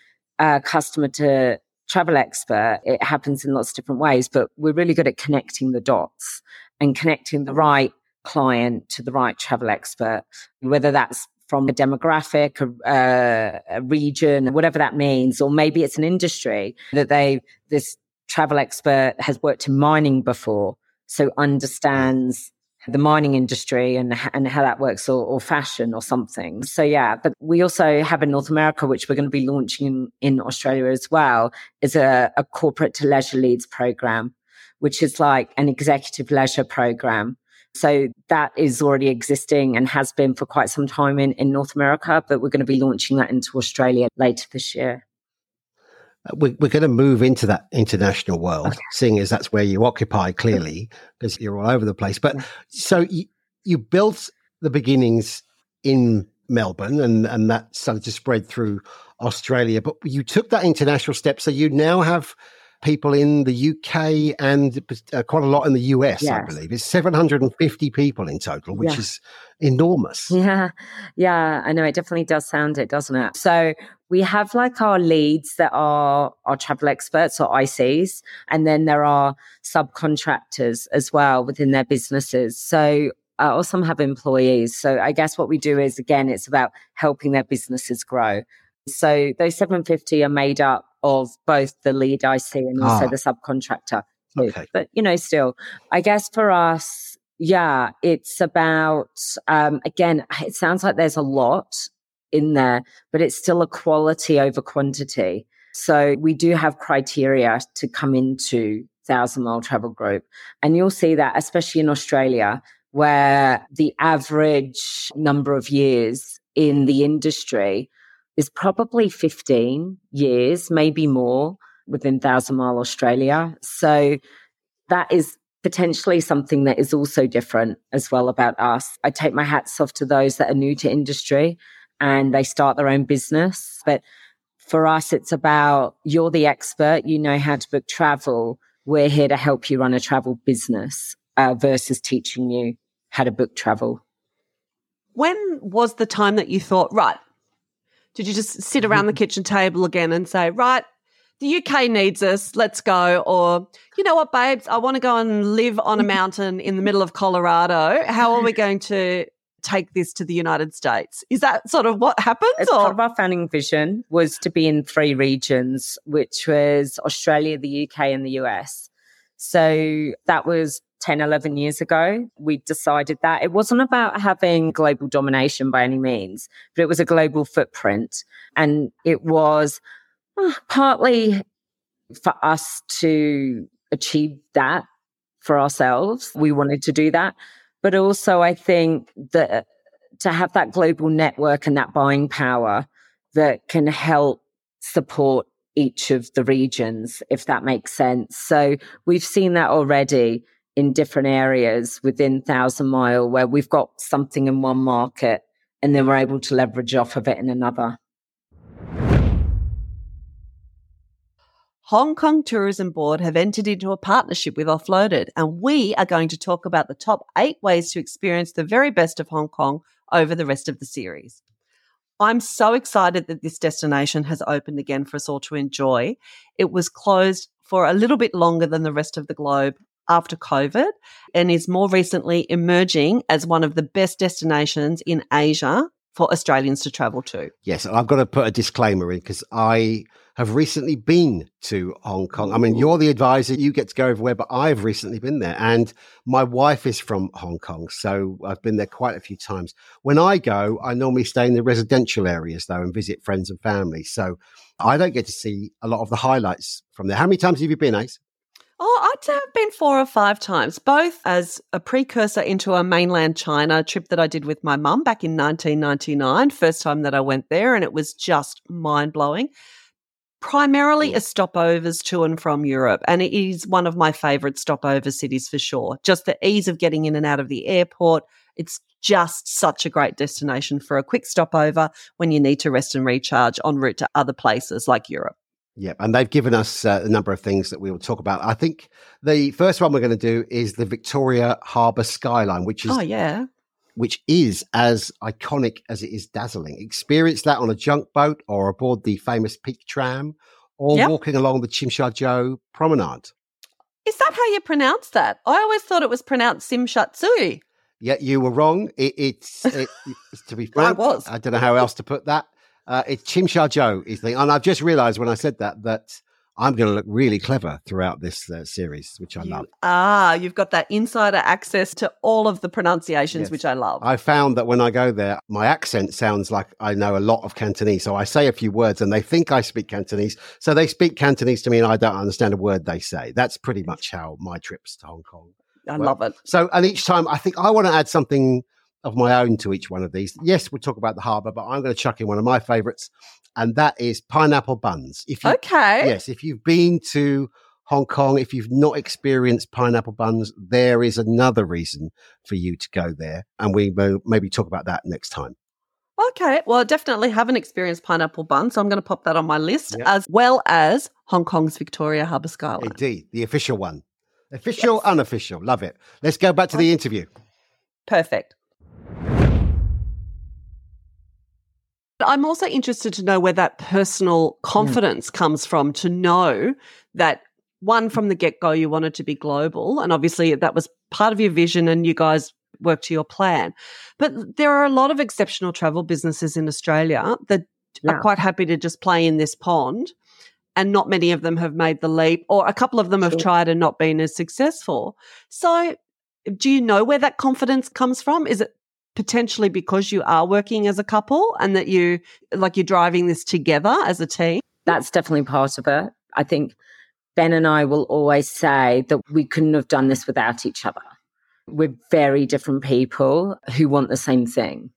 A: customer to travel expert, it happens in lots of different ways, but we're really good at connecting the dots and connecting the right client to the right travel expert, whether that's from a demographic, a, a, region, whatever that means, or maybe it's an industry that they, this travel expert has worked in mining before, so understands the mining industry and and how that works, or, or fashion or something. So yeah, but we also have in North America, which we're going to be launching in, in Australia as well, is a, a corporate to leisure leads program, which is like an executive leisure program so that is already existing and has been for quite some time in, in North America, but we're going to be launching that into Australia later this year.
B: Uh, we're, we're going to move into that international world, okay. seeing as that's where you occupy clearly, because you're all over the place. But so you, you built the beginnings in Melbourne and, and that started to spread through Australia, but you took that international step. So you now have people in the UK and uh, quite a lot in the US, yes. I believe. It's 750 people in total, which yeah. is enormous.
A: Yeah. Yeah. I know it definitely does sound it, doesn't it? So we have like our leads that are our travel experts or ICs, and then there are subcontractors as well within their businesses. So uh, or some have employees. So I guess what we do is again, it's about helping their businesses grow. So those 750 are made up of both the lead IC and also
B: Ah.
A: the subcontractor. too.
B: Okay.
A: But you know, still, I guess for us, yeah, it's about um, again. It sounds like there's a lot in there, but it's still a quality over quantity. So we do have criteria to come into Thousand Mile Travel Group, and you'll see that, especially in Australia, where the average number of years in the industry is probably 15 years, maybe more within Thousand Mile Australia. So that is potentially something that is also different as well about us. I take my hats off to those that are new to industry and they start their own business. But for us, it's about you're the expert, you know how to book travel. We're here to help you run a travel business uh, versus teaching you how to book travel.
C: When was the time that you thought, right? Did you just sit mm-hmm. around the kitchen table again and say, right, the UK needs us, let's go? Or, you know what, babes, I want to go and live on a mountain in the middle of Colorado. How are we going to take this to the United States? Is that sort of what happens?
A: As part
C: Or?
A: of our founding vision was to be in three regions, which was Australia, the UK, and the US. So that was 10, 11 years ago. We decided that it wasn't about having global domination by any means, but it was a global footprint. And it was uh, partly for us to achieve that for ourselves. We wanted to do that. But also, I think that to have that global network and that buying power that can help support each of the regions, if that makes sense. So we've seen that already in different areas within Thousand Mile where we've got something in one market and then we're able to leverage off of it in another.
C: Hong Kong Tourism Board have entered into a partnership with Offloaded, and we are going to talk about the top eight ways to experience the very best of Hong Kong over the rest of the series. I'm so excited that this destination has opened again for us all to enjoy. It was closed for a little bit longer than the rest of the globe after COVID and is more recently emerging as one of the best destinations in Asia for Australians to travel to.
B: Yes, I've got to put a disclaimer in because I have recently been to Hong Kong. I mean, you're the advisor, you get to go everywhere, but I've recently been there. And my wife is from Hong Kong, so I've been there quite a few times. When I go, I normally stay in the residential areas, though, and visit friends and family. So I don't get to see a lot of the highlights from there. How many times have you been, Ace?
C: Oh, I'd say I've been four or five times, both as a precursor into a mainland China trip that I did with my mum back in 1999, first time that I went there, and it was just mind blowing. Primarily mm. as stopovers to and from Europe, and it is one of my favourite stopover cities for sure. Just the ease of getting in and out of the airport. It's just such a great destination for a quick stopover when you need to rest and recharge en route to other places like Europe.
B: Yep. And they've given us uh, a number of things that we will talk about. I think the first one we're going to do is the Victoria Harbour skyline, which is
C: Oh, yeah.
B: which is as iconic as it is dazzling. Experience that on a junk boat or aboard the famous Peak Tram or
C: Yep.
B: walking along the Chimsha Promenade.
C: Is that how you pronounce that? I always thought it was pronounced Simshatsui.
B: Yet you were wrong. It, it's, it, it's to be frank.
C: I was.
B: I don't know how else to put that. Uh, it's Chimsha Joe is the, and I've just realised when I said that that I'm going to look really clever throughout this uh, series, which I
C: You
B: love.
C: Ah, you've got that insider access to all of the pronunciations,
B: Yes.
C: which I love.
B: I found that when I go there, my accent sounds like I know a lot of Cantonese. So I say a few words and they think I speak Cantonese. So they speak Cantonese to me and I don't understand a word they say. That's pretty much how my trips to Hong Kong.
C: I love it.
B: So, and each time I think I want to add something of my own to each one of these. Yes, we'll talk about the harbour, but I'm going to chuck in one of my favourites, and that is pineapple buns. If you,
C: Okay.
B: yes, if you've been to Hong Kong, if you've not experienced pineapple buns, there is another reason for you to go there, and we will maybe talk about that next time.
C: Okay. Well, I definitely haven't experienced pineapple bun, so I'm going to pop that on my list,
B: Yep.
C: as well as Hong Kong's Victoria Harbour Skyline.
B: Indeed, the official one, official, unofficial, love it. Let's go back to the interview.
C: Perfect. I'm also interested to know where that personal confidence hmm. comes from to know that one from the get go you wanted to be global and obviously that was part of your vision and you guys worked to your plan. But there are a lot of exceptional travel businesses in Australia that yeah. are quite happy to just play in this pond. And not many of them have made the leap, or a couple of them have tried and not been as successful. So, do you know where that confidence comes from? Is it potentially because you are working as a couple and that you like you're driving this together as a team?
A: That's definitely part of it. I think Ben and I will always say that we couldn't have done this without each other. We're very different people who want the same thing,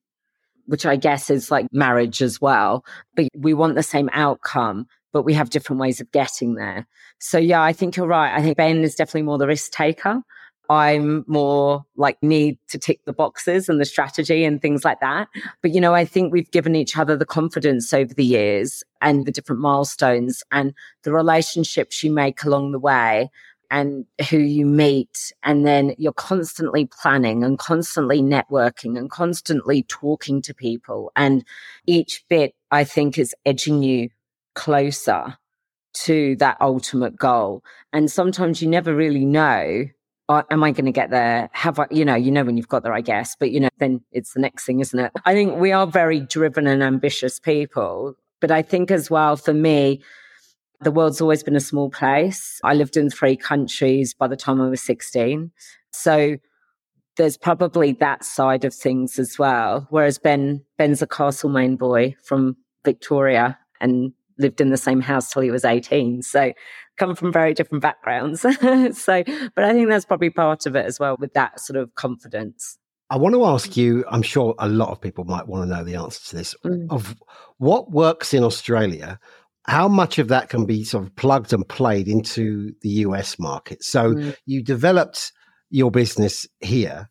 A: which I guess is like marriage as well. But we want the same outcome, but we have different ways of getting there. So, yeah, I think you're right. I think Ben is definitely more the risk taker. I'm more like need to tick the boxes and the strategy and things like that. But, you know, I think we've given each other the confidence over the years and the different milestones and the relationships you make along the way and who you meet. And then you're constantly planning and constantly networking and constantly talking to people. And each bit, I think, is edging you closer to that ultimate goal. And sometimes you never really know am I going to get there? Have I, you know, you know, when you've got there, I guess, but you know, then it's the next thing, isn't it? I think we are very driven and ambitious people. But I think as well, for me, the world's always been a small place. I lived in three countries by the time I was 16. So there's probably that side of things as well. Whereas Ben, Ben's a Castlemaine boy from Victoria and lived in the same house till he was 18. So come from very different backgrounds. so, but I think that's probably part of it as well with that sort of confidence.
B: I want to ask you, I'm sure a lot of people might want to know the answer to this, mm. of what works in Australia, how much of that can be sort of plugged and played into the US market? So mm. you developed your business here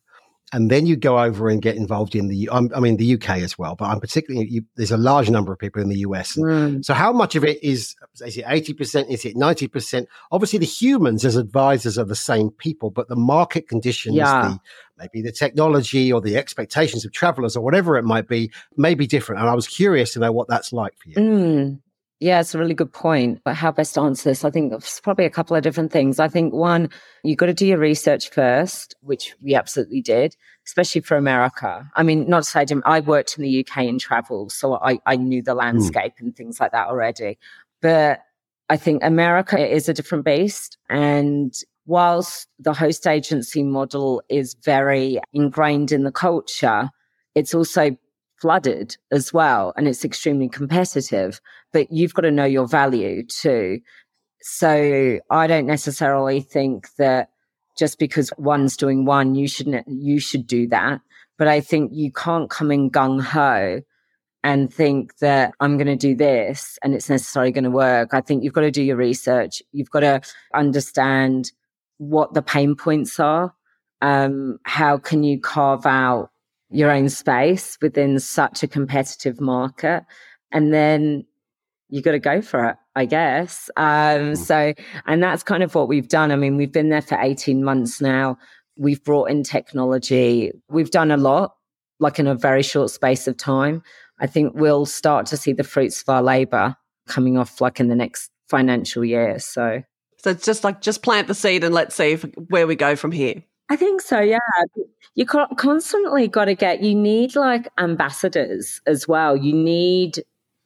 B: and then you go over and get involved in the i mean the uk as well but i'm particularly you, there's a large number of people in the us mm. so how much of it is is it 80% is it 90% obviously the humans as advisors are the same people but the market conditions yeah. the maybe the technology or the expectations of travelers or whatever it might be may be different and i was curious to know what that's like for you
A: mm. Yeah, it's a really good point. But how best to answer this? I think it's probably a couple of different things. I think one, you've got to do your research first, which we absolutely did, especially for America. I mean, not to say I worked in the UK and travel, so I, I knew the hmm. landscape mm. and things like that already. But I think America is a different beast. And whilst the host agency model is very ingrained in the culture, it's also flooded as well and it's extremely competitive but you've got to know your value too. So i don't necessarily think that just because one's doing one you shouldn't you should do that but i think you can't come in gung ho and think that i'm going to do this and it's necessarily going to work. I think you've got to do your research you've got to understand what the pain points are um, how can you carve out your own space within such a competitive market. And then you got to go for it, I guess. Um, mm. so, and that's kind of what we've done. I mean, we've been there for 18 months now. We've brought in technology. We've done a lot, like in a very short space of time. I think we'll start to see the fruits of our labor coming off like in the next financial year. So,
C: so it's just like just plant the seed and let's see if, where we go from here.
A: I think so, yeah. You constantly got to get, you need like ambassadors as well. You need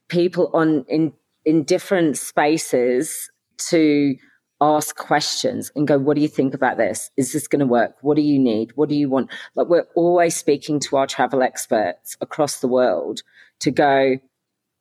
A: people on in, in different spaces to ask questions and go, what do you think about this? Is this going to work? What do you need? What do you want? Like we're always speaking to our travel experts across the world to go,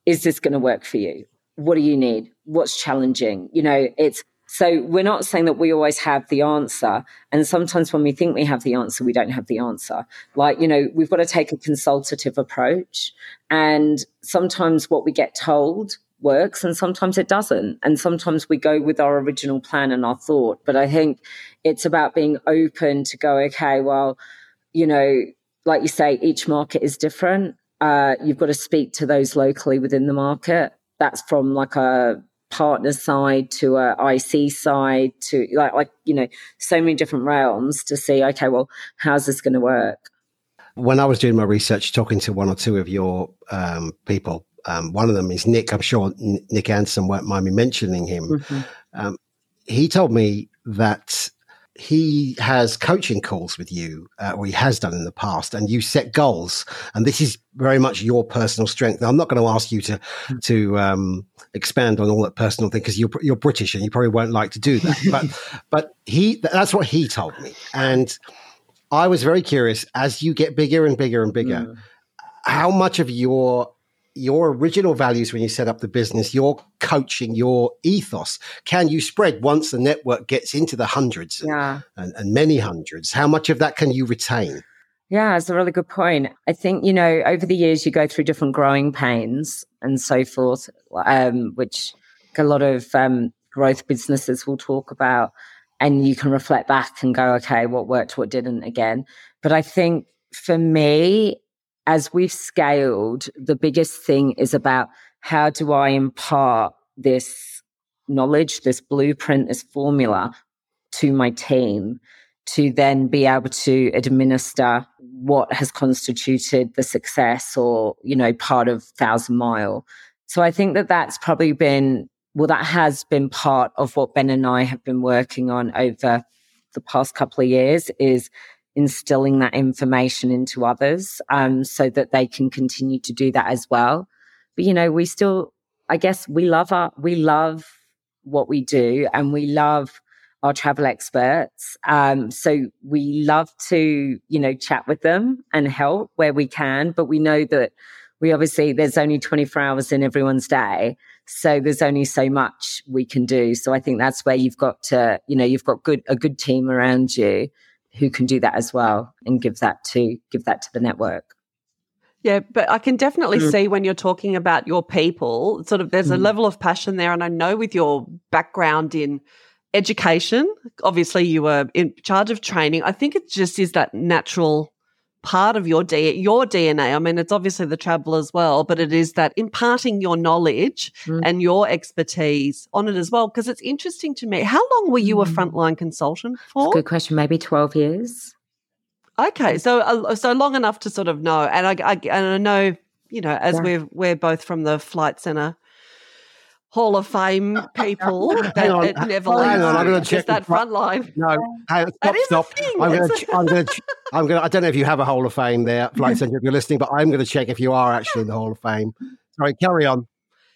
A: is this going to work for you? What do you need? What's challenging? You know, it's so we're not saying that we always have the answer. And sometimes when we think we have the answer, we don't have the answer. Like, you know, we've got to take a consultative approach. And sometimes what we get told works and sometimes it doesn't. And sometimes we go with our original plan and our thought. But I think it's about being open to go, okay, well, you know, like you say, each market is different. Uh, you've got to speak to those locally within the market. That's from like a partner side to a IC side to like like you know so many different realms to see okay well how's this going to work?
B: When I was doing my research talking to one or two of your um, people um, one of them is Nick. I'm sure Nick Anderson won't mind me mentioning him. Mm-hmm. um, he told me that he has coaching calls with you, uh, or he has done in the past, and you set goals. And this is very much your personal strength. Now, I'm not going to ask you to
A: Hmm.
B: to um, expand on all that personal thing because you're you're British and you probably won't like to do that. But but he that's what he told me, and I was very curious. As you get bigger and bigger and bigger,
A: Mm.
B: how much of your your original values when you set up the business, your coaching, your ethos, can you spread once the network gets into the hundreds and,
A: Yeah.
B: and, and many hundreds? How much of that can you retain?
A: Yeah, it's a really good point. I think, you know, over the years you go through different growing pains and so forth, um, which a lot of um, growth businesses will talk about. And you can reflect back and go, okay, what worked, what didn't again. But I think for me, as we've scaled, the biggest thing is about how do I impart this knowledge, this blueprint, this formula to my team to then be able to administer what has constituted the success or, you know, part of Thousand Mile. So I think that that's probably been, well, that has been part of what Ben and I have been working on over the past couple of years is instilling that information into others um, so that they can continue to do that as well. But, you know, we still, I guess we love our, we love what we do and we love our travel experts. Um, so we love to, you know, chat with them and help where we can, but we know that we obviously, there's only 24 hours in everyone's day. So there's only so much we can do. So I think that's where you've got to, you know, you've got good, a good team around you who can do that as well and give that to, give that to the network.
C: Yeah, but I can definitely
A: Mm.
C: see when you're talking about your people, sort of there's a
A: Mm.
C: level of passion there. And I know with your background in education, obviously you were in charge of training. I think it just is that natural part of your D- your DNA. I mean, it's obviously the travel as well, but it is that imparting your knowledge
A: Mm.
C: and your expertise on it as well. Because it's interesting to me. How long were you a
A: Mm.
C: frontline consultant for?
A: Good question. Maybe 12 years.
C: Okay, so uh, so long enough to sort of know, and I, I and I know you know as
A: Yeah.
C: we're we're both from the Flight Centre Hall of Fame people.
B: Hang
C: that
B: on,
C: it never
B: hang on, I'm
C: leaves
B: gonna
C: just
B: check
C: that
B: the front-
C: front line.
B: No, hang on, stop, stop. I'm going to, I'm going to, I'm going to, I don't know if you have a Hall of Fame there, Flight Centre, if you're listening, but I'm going to check if you are actually in the Hall of Fame. Sorry, carry on.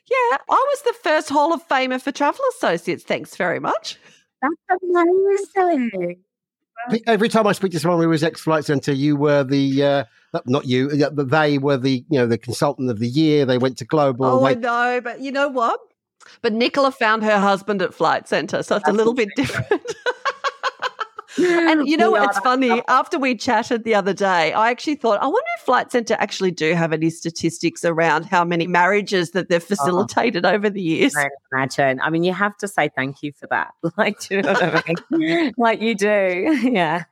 C: Yeah, I was the first Hall of Famer for Travel Associates. Thanks very much.
A: That's amazing.
B: Every time I speak to someone who was ex Flight Centre, you were the, uh, not you, uh, but they were the, you know, the consultant of the year. They went to global.
C: Oh, I know, but you know what? But Nicola found her husband at Flight Centre, so it's a little bit different. And you know what? It's funny. After we chatted the other day, I actually thought, I wonder if Flight Centre actually do have any statistics around how many marriages that they've oh. facilitated over the years.
A: I imagine. I mean, you have to say thank you for that. Like, you know what I mean? like you do. Yeah.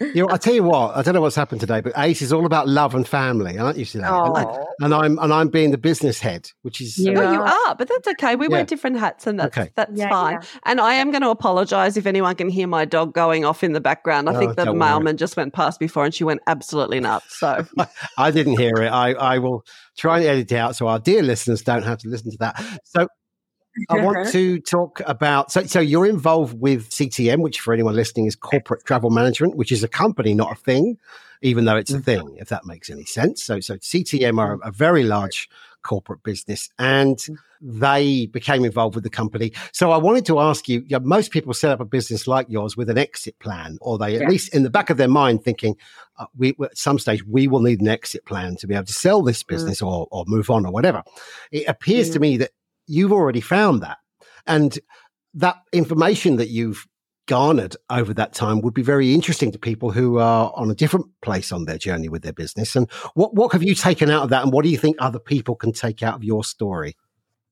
B: You know, I tell you what, I don't know what's happened today, but Ace is all about love and family. Aren't you today? And, I, and I'm, and I'm being the business head, which is,
A: You
C: No,
A: are.
C: you are, but that's okay. We wear different hats, and that's
B: Okay.
C: that's
A: Yeah,
C: fine. And I am going to apologise if anyone can hear my dog going off in the background. I
B: Oh,
C: think the
B: don't worry.
C: mailman just went past before, and she went absolutely nuts. So
B: I didn't hear it. I, I will try and edit it out so our dear listeners don't have to listen to that. So I want to talk about so so you're involved with CTM, which for anyone listening is corporate travel management, which is a company, not a thing, even though it's a mm-hmm. thing, if that makes any sense. So so CTM are mm-hmm. a very large corporate business and mm-hmm. they became involved with the company. So I wanted to ask you, you know, most people set up a business like yours with an exit plan, or they at
A: Yeah.
B: least in the back of their mind thinking, uh, we at some stage we will need an exit plan to be able to sell this mm. business or or move on or whatever. It appears to mm. me that you've already found that, and that information that you've garnered over that time would be very interesting to people who are on a different place on their journey with their business. And what what have you taken out of that, and what do you think other people can take out of your story?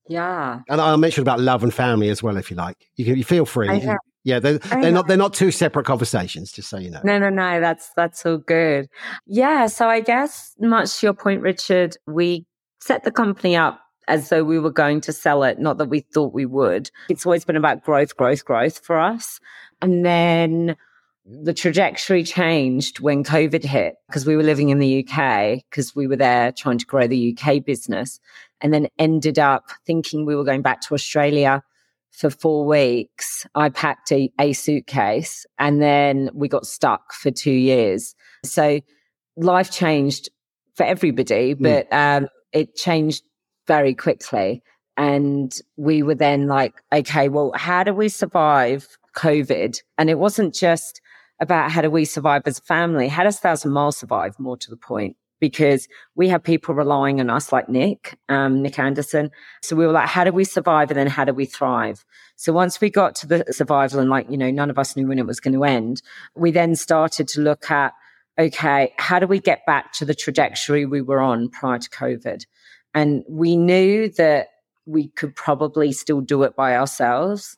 A: yeah.
B: And I'll mention about love and family as well, if you like. You can you feel free. Yeah, they're, they're not they're not two separate conversations, just so you know.
A: No, no, no. That's that's all good. Yeah. So I guess much to your point, Richard, we set the company up as though we were going to sell it, not that we thought we would. It's always been about growth, growth, growth for us. And then the trajectory changed when COVID hit because we were living in the UK because we were there trying to grow the UK business and then ended up thinking we were going back to Australia for four weeks. I packed a, a suitcase and then we got stuck for two years. So life changed for everybody, hmm. but mm. um, it changed very quickly. And we were then like, okay, well, how do we survive COVID? And it wasn't just about how do we survive as a family? How does Thousand Miles survive? More to the point, because we have people relying on us like Nick, um, Nick Anderson. So we were like, how do we survive? And then how do we thrive? So once we got to the survival and like, you know, none of us knew when it was going to end, we then started to look at, okay, how do we get back to the trajectory we were on prior to COVID? And we knew that we could probably still do it by ourselves,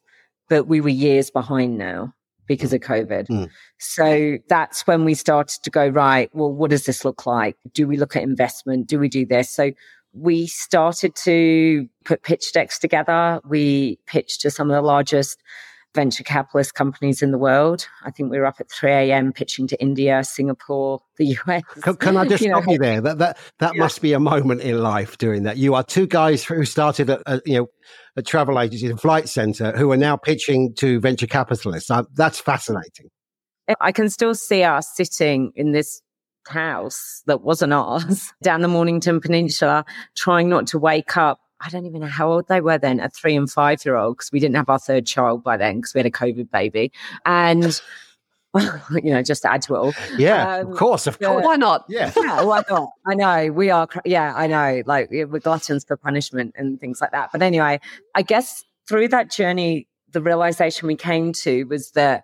A: but we were years behind now because of COVID. Mm. So that's when we started to go, right, well, what does this look like? Do we look at investment? Do we do this? So we started to put pitch decks together. We pitched to some of the largest venture capitalist companies in the world. I think we were up at 3 a.m. pitching to India, Singapore, the US.
B: Can, can I just stop you there? That that that yeah. must be a moment in life doing that. You are two guys who started at, a, you know a travel agency and Flight Centre who are now pitching to venture capitalists. Uh, that's fascinating.
A: I can still see us sitting in this house that wasn't ours down the Mornington Peninsula, trying not to wake up I don't even know how old they were then, a three and five year old, because we didn't have our third child by then because we had a COVID baby. And, you know, just to add to it all.
B: Yeah, um, of course, of course.
C: Why not?
B: Yeah.
A: yeah, why not? I know we are, yeah, I know, like we're gluttons for punishment and things like that. But anyway, I guess through that journey, the realization we came to was that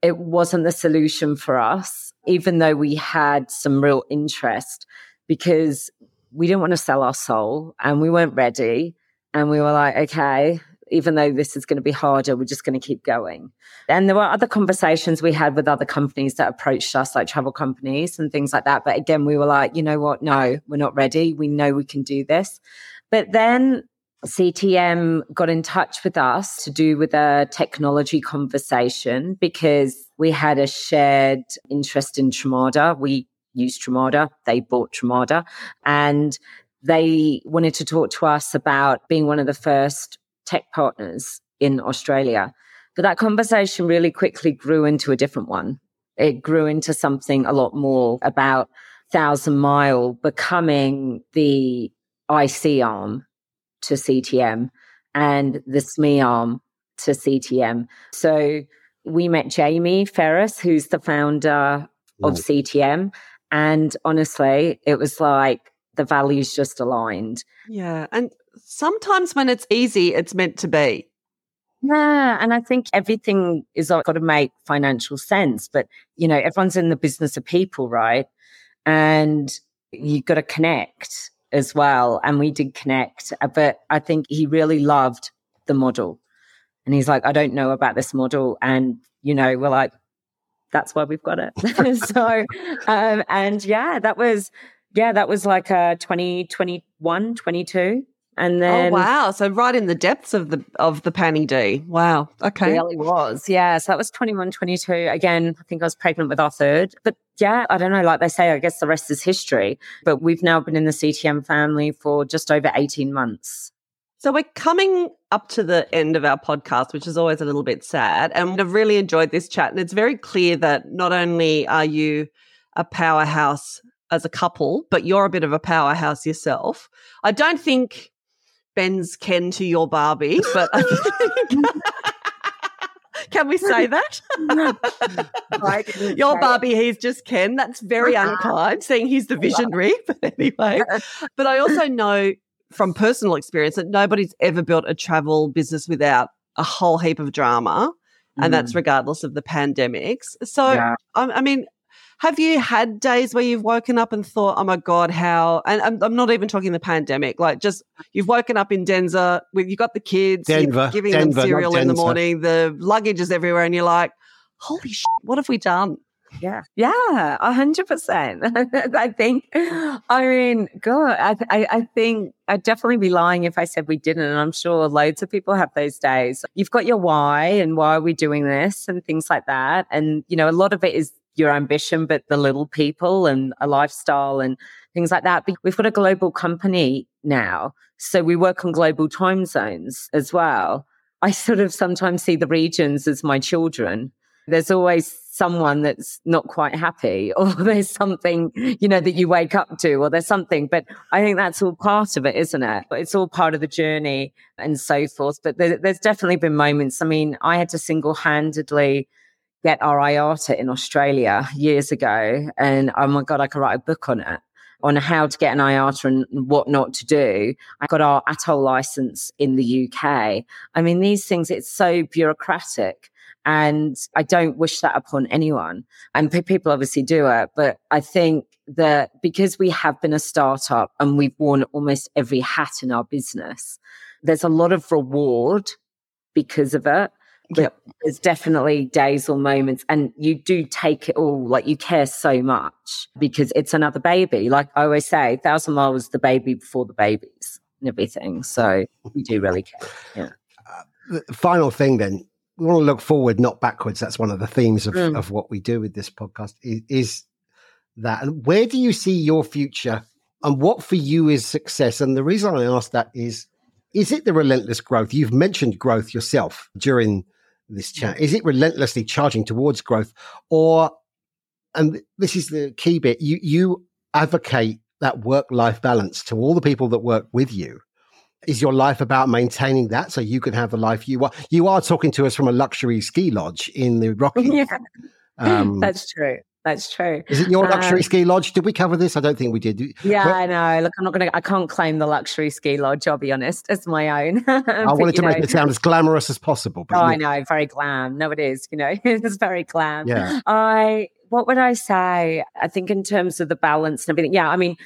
A: it wasn't the solution for us, even though we had some real interest because we didn't want to sell our soul and we weren't ready. And we were like, okay, even though this is going to be harder, we're just going to keep going. And there were other conversations we had with other companies that approached us, like travel companies and things like that. But again, we were like, you know what? No, we're not ready. We know we can do this. But then CTM got in touch with us to do with a technology conversation because we had a shared interest in Tramada. We used Tramada. They bought Tramada and they wanted to talk to us about being one of the first tech partners in Australia. But that conversation really quickly grew into a different one. It grew into something a lot more about Thousand Mile becoming the IC arm to CTM and the SME arm to CTM. So we met Jamie Pherous, who's the founder of mm. CTM, and honestly, it was like the values just aligned.
C: Yeah. And sometimes when it's easy, it's meant to be.
A: Yeah. And I think everything is got to make financial sense. But, you know, everyone's in the business of people, right? And you've got to connect as well. And we did connect. Uh, but I think he really loved the model. And he's like, I don't know about this model. And, you know, we're like, that's why we've got it. so, um, and yeah, that was, yeah, that was like a 2021, 22. And oh, then,
C: oh wow! So right in the depths of the of the Panny D. Wow. Okay.
A: Really was. Yeah. So that was 21, 22. Again, I think I was pregnant with our third. But yeah, I don't know. Like they say, I guess the rest is history. But we've now been in the CTM family for just over 18 months.
C: So we're coming up to the end of our podcast, which is always a little bit sad. And I've really enjoyed this chat. And it's very clear that not only are you a powerhouse as a couple, but you're a bit of a powerhouse yourself. I don't think Ben's Ken to your Barbie, but can we say that? Like your Barbie, he's just Ken. That's very unkind, seeing he's the visionary. But anyway, but I also know from personal experience that nobody's ever built a travel business without a whole heap of drama. Mm. And that's mm. regardless of the pandemics. So, yeah. I, I, mean, have you had days where you've woken up and thought, oh my God, how, and I'm, I'm not even talking the pandemic, like just you've woken up in Denver, with, you got the kids,
B: Denver,
C: giving
B: Denver,
C: them cereal in the morning, the luggage is everywhere, and you're like, holy shit, what have we done?
A: Yeah. Yeah. A hundred percent. I think, I mean, God, I, I, I, think I'd definitely be lying if I said we didn't. And I'm sure loads of people have those days. You've got your why and why are we doing this and things like that. And, you know, a lot of it is your ambition, but the little people and a lifestyle and things like that. But we've got a global company now. So we work on global time zones as well. I sort of sometimes see the regions as my children. There's always someone that's not quite happy or there's something, you know, that you wake up to or there's something. But I think that's all part of it, isn't it? It's all part of the journey and so forth. But there, there's definitely been moments. I mean, I had to single handedly get our IATA in Australia years ago. And oh my God, I could write a book on it on how to get an IATA and what not to do. I got our ATOL license in the UK. I mean, these things, it's so bureaucratic. And I don't wish that upon anyone. And people obviously do it. But I think that because we have been a startup and we've worn almost every hat in our business, there's a lot of reward because of it. But yep. there's definitely days or moments, and you do take it all like you care so much because it's another baby. Like I always say, Thousand Mile was the baby before the babies and everything. So we do really care. Yeah.
B: Uh, final thing then, we want to look forward, not backwards. That's one of the themes of, mm. of what we do with this podcast is, is that. And where do you see your future and what for you is success? And the reason I ask that is, is it the relentless growth? You've mentioned growth yourself during this chat. Is it relentlessly charging towards growth or, and this is the key bit, you, you advocate that work life balance to all the people that work with you is your life about maintaining that so you can have the life you want? You are talking to us from a luxury ski lodge in the Rockies.
A: Yeah, um, that's true. That's true.
B: Is it your luxury um, ski lodge? Did we cover this? I don't think we did.
A: Yeah, I know. Look, I'm not going to, I can't claim the luxury ski lodge, I'll be honest, It's my own.
B: I wanted to know, make it sound as glamorous as possible.
A: But oh, I know. Very glam. No, it is. You know, it's very glam. Yeah. I, what would I say? I think in terms of the balance and everything. Yeah. I mean,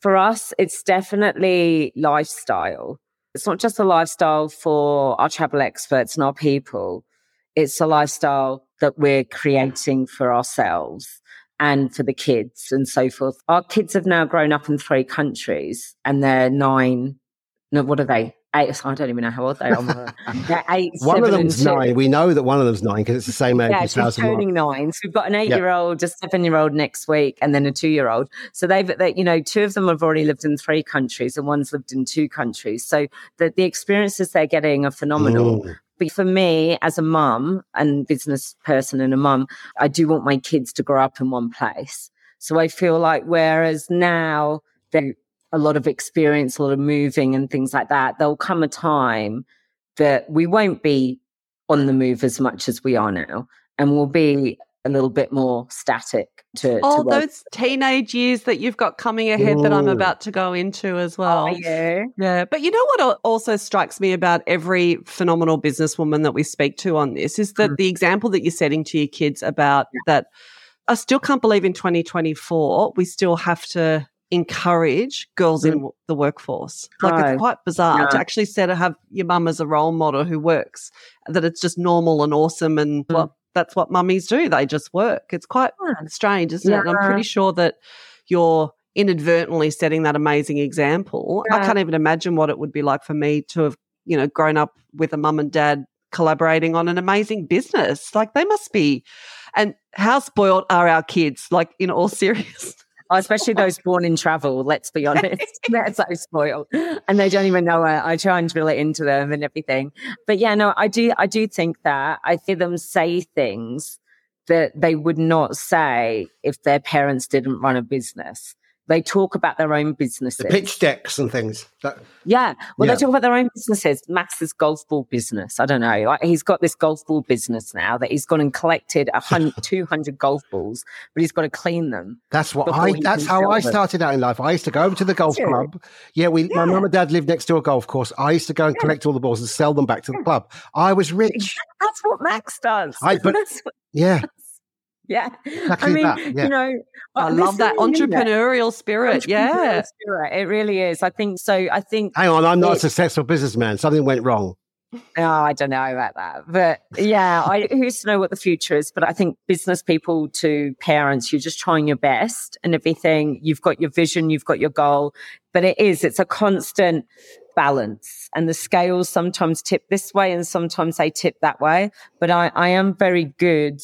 A: for us, it's definitely lifestyle. It's not just a lifestyle for our travel experts and our people. It's a lifestyle that we're creating for ourselves and for the kids and so forth. Our kids have now grown up in three countries and they're nine. No, what are they? Eight. I don't even know how old they are. they're eight.
B: one of them's nine. We know that one of them's nine because it's the same age.
A: Yeah, she's turning nine. So we've got an eight-year-old, yep. a seven-year-old next week, and then a two-year-old. So they've, they, you know, two of them have already lived in three countries, and one's lived in two countries. So the the experiences they're getting are phenomenal. Mm. But for me, as a mum and business person and a mum, I do want my kids to grow up in one place. So I feel like whereas now they a lot of experience, a lot of moving and things like that, there'll come a time that we won't be on the move as much as we are now. And we'll be a little bit more static to
C: all
A: to
C: those teenage years that you've got coming ahead Ooh. that I'm about to go into as well.
A: Oh, yeah.
C: Yeah. But you know what also strikes me about every phenomenal businesswoman that we speak to on this is that mm. the example that you're setting to your kids about yeah. that I still can't believe in 2024 we still have to encourage girls mm. in the workforce. Like no. it's quite bizarre no. to actually set to have your mum as a role model who works, that it's just normal and awesome and mm. what that's what mummies do. They just work. It's quite strange, isn't yeah. it? And I'm pretty sure that you're inadvertently setting that amazing example. Yeah. I can't even imagine what it would be like for me to have, you know, grown up with a mum and dad collaborating on an amazing business. Like they must be. And how spoiled are our kids? Like in all seriousness.
A: Oh, especially those born in travel. Let's be honest, they're so spoiled, and they don't even know it. I try and drill it into them and everything. But yeah, no, I do. I do think that I hear them say things that they would not say if their parents didn't run a business. They talk about their own businesses.
B: The pitch decks and things. That,
A: yeah. Well, yeah. they talk about their own businesses. Max's golf ball business. I don't know. He's got this golf ball business now that he's gone and collected a hundred, 200 golf balls, but he's got to clean them.
B: That's what I, that's how I started out in life. I used to go over to the golf club. Yeah. We, yeah. my mum and dad lived next to a golf course. I used to go and yeah. collect all the balls and sell them back to the club. I was rich.
A: That's what Max does.
B: I, but, yeah.
A: Yeah. Exactly I mean, that. Yeah. you know,
C: I love that entrepreneurial spirit. Entrepreneurial yeah. Spirit.
A: It really is. I think so. I think.
B: Hang on, I'm not a successful businessman. Something went wrong.
A: Oh, I don't know about that. But yeah, I, who's to know what the future is? But I think business people to parents, you're just trying your best and everything. You've got your vision, you've got your goal, but it is, it's a constant balance and the scales sometimes tip this way and sometimes they tip that way. But I, I am very good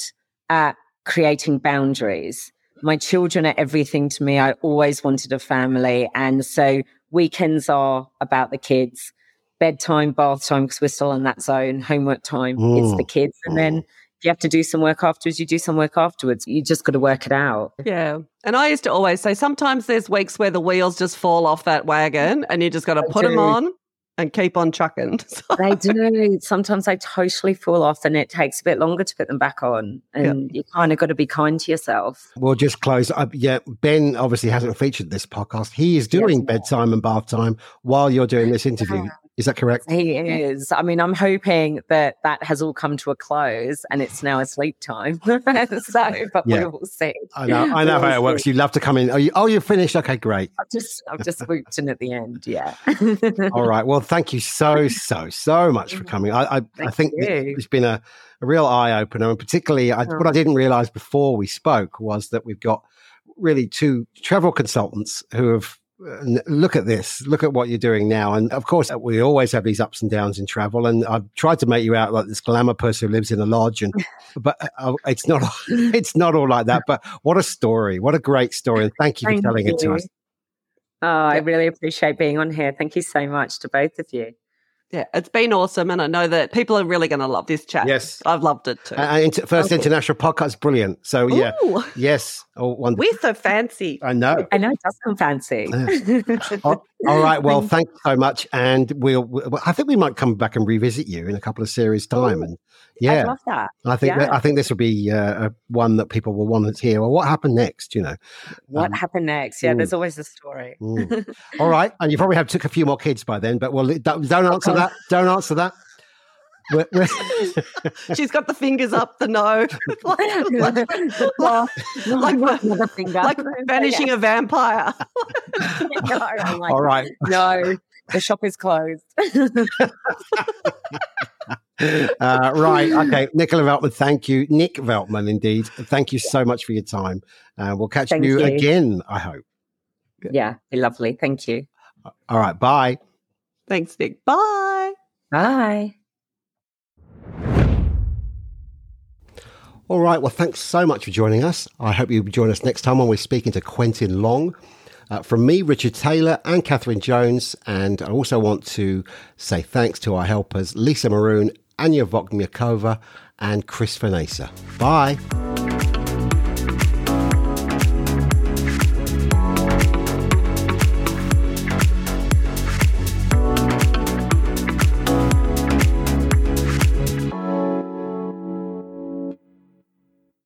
A: at creating boundaries. My children are everything to me. I always wanted a family. And so weekends are about the kids. bedtime, bath time, because we're still in that zone, homework time, it's the kids. And then if you have to do some work afterwards, you do some work afterwards. You just got to work it out.
C: Yeah. And I used to always say sometimes there's weeks where the wheels just fall off that wagon and you just got to
A: They
C: put them on and keep on trucking. So-
A: They do. Sometimes they totally fall off and it takes a bit longer to put them back on. And you kind of got to be kind to yourself.
B: We'll just close up. Yeah, Ben obviously hasn't featured this podcast. He is doing
A: Yes.
B: bedtime and bath time while you're doing this interview. Is that correct?
A: He is. I mean, I'm hoping that that has all come to a close and it's now a sleep time. so, but
B: Yeah.
A: we will see.
B: I know. I know how it works.
A: see.
B: You love to come in. Oh, you, oh, you're finished. Okay, great.
A: I've just, I've just swooped in at the end. Yeah.
B: All right. Well, thank you so, so, so much for mm-hmm. coming. I, I, I think
A: you.
B: it- it's been a, a real eye opener, and particularly I, mm. what I didn't realize before we spoke was that we've got really two travel consultants who have. Uh, n- Look at this. Look at what you're doing now. And of course, we always have these ups and downs in travel. And I've tried to make you out like this glamour person who lives in a lodge. And, but uh, it's not, it's not all like that. But what a story. What a great story. And thank you for
A: Thank
B: telling it to us.
A: Oh, I really appreciate being on here. Thank you so much to both of you.
C: yeah, it's been awesome. And I know that people are really going to love this chat.
B: Yes.
C: I've loved it too.
B: Uh, inter- first
A: Okay.
B: international podcast, brilliant. So yeah,
C: Ooh,
B: yes. Oh, wonderful.
C: we're so fancy.
B: I know.
A: I know it does sound fancy.
B: Oh, all right. Well,
A: Thank-
B: thanks so much, and we'll, we'll. I think we might come back and revisit you in a couple of series time. And yeah,
A: I
B: yeah,
A: love that.
B: I think that. I think this will be uh, one that people will want to hear. Well, what happened next? You know.
A: What
B: Um,
A: happened next? Yeah,
B: mm.
A: there's always a story.
B: Mm. all right, and you probably have took a few more kids by then, but well, don't, don't answer that. Don't answer that. We're- we're-
C: She's got the fingers up the no.
A: Well,
C: like
A: like
C: like vanishing a vampire.
A: No, like,
B: all right.
A: no, the shop is closed.
B: Uh, right. Okay. Nicola Veltman, thank you. Nick Veltman, indeed. Thank you so much for your time. Uh, we'll catch you,
A: you.
B: again, I hope.
A: yeah, lovely. Thank you.
B: All right. Bye.
C: Thanks, Nick. Bye.
A: Bye.
B: All right. Well, thanks so much for joining us. I hope you join us next time when we're speaking to Quentin Long. Uh, from me, Richard Taylor, and Catherine Jones. And I also want to say thanks to our helpers, Lisa Maroon, Anya Vokmiakova, and Chris Vanessa. Bye.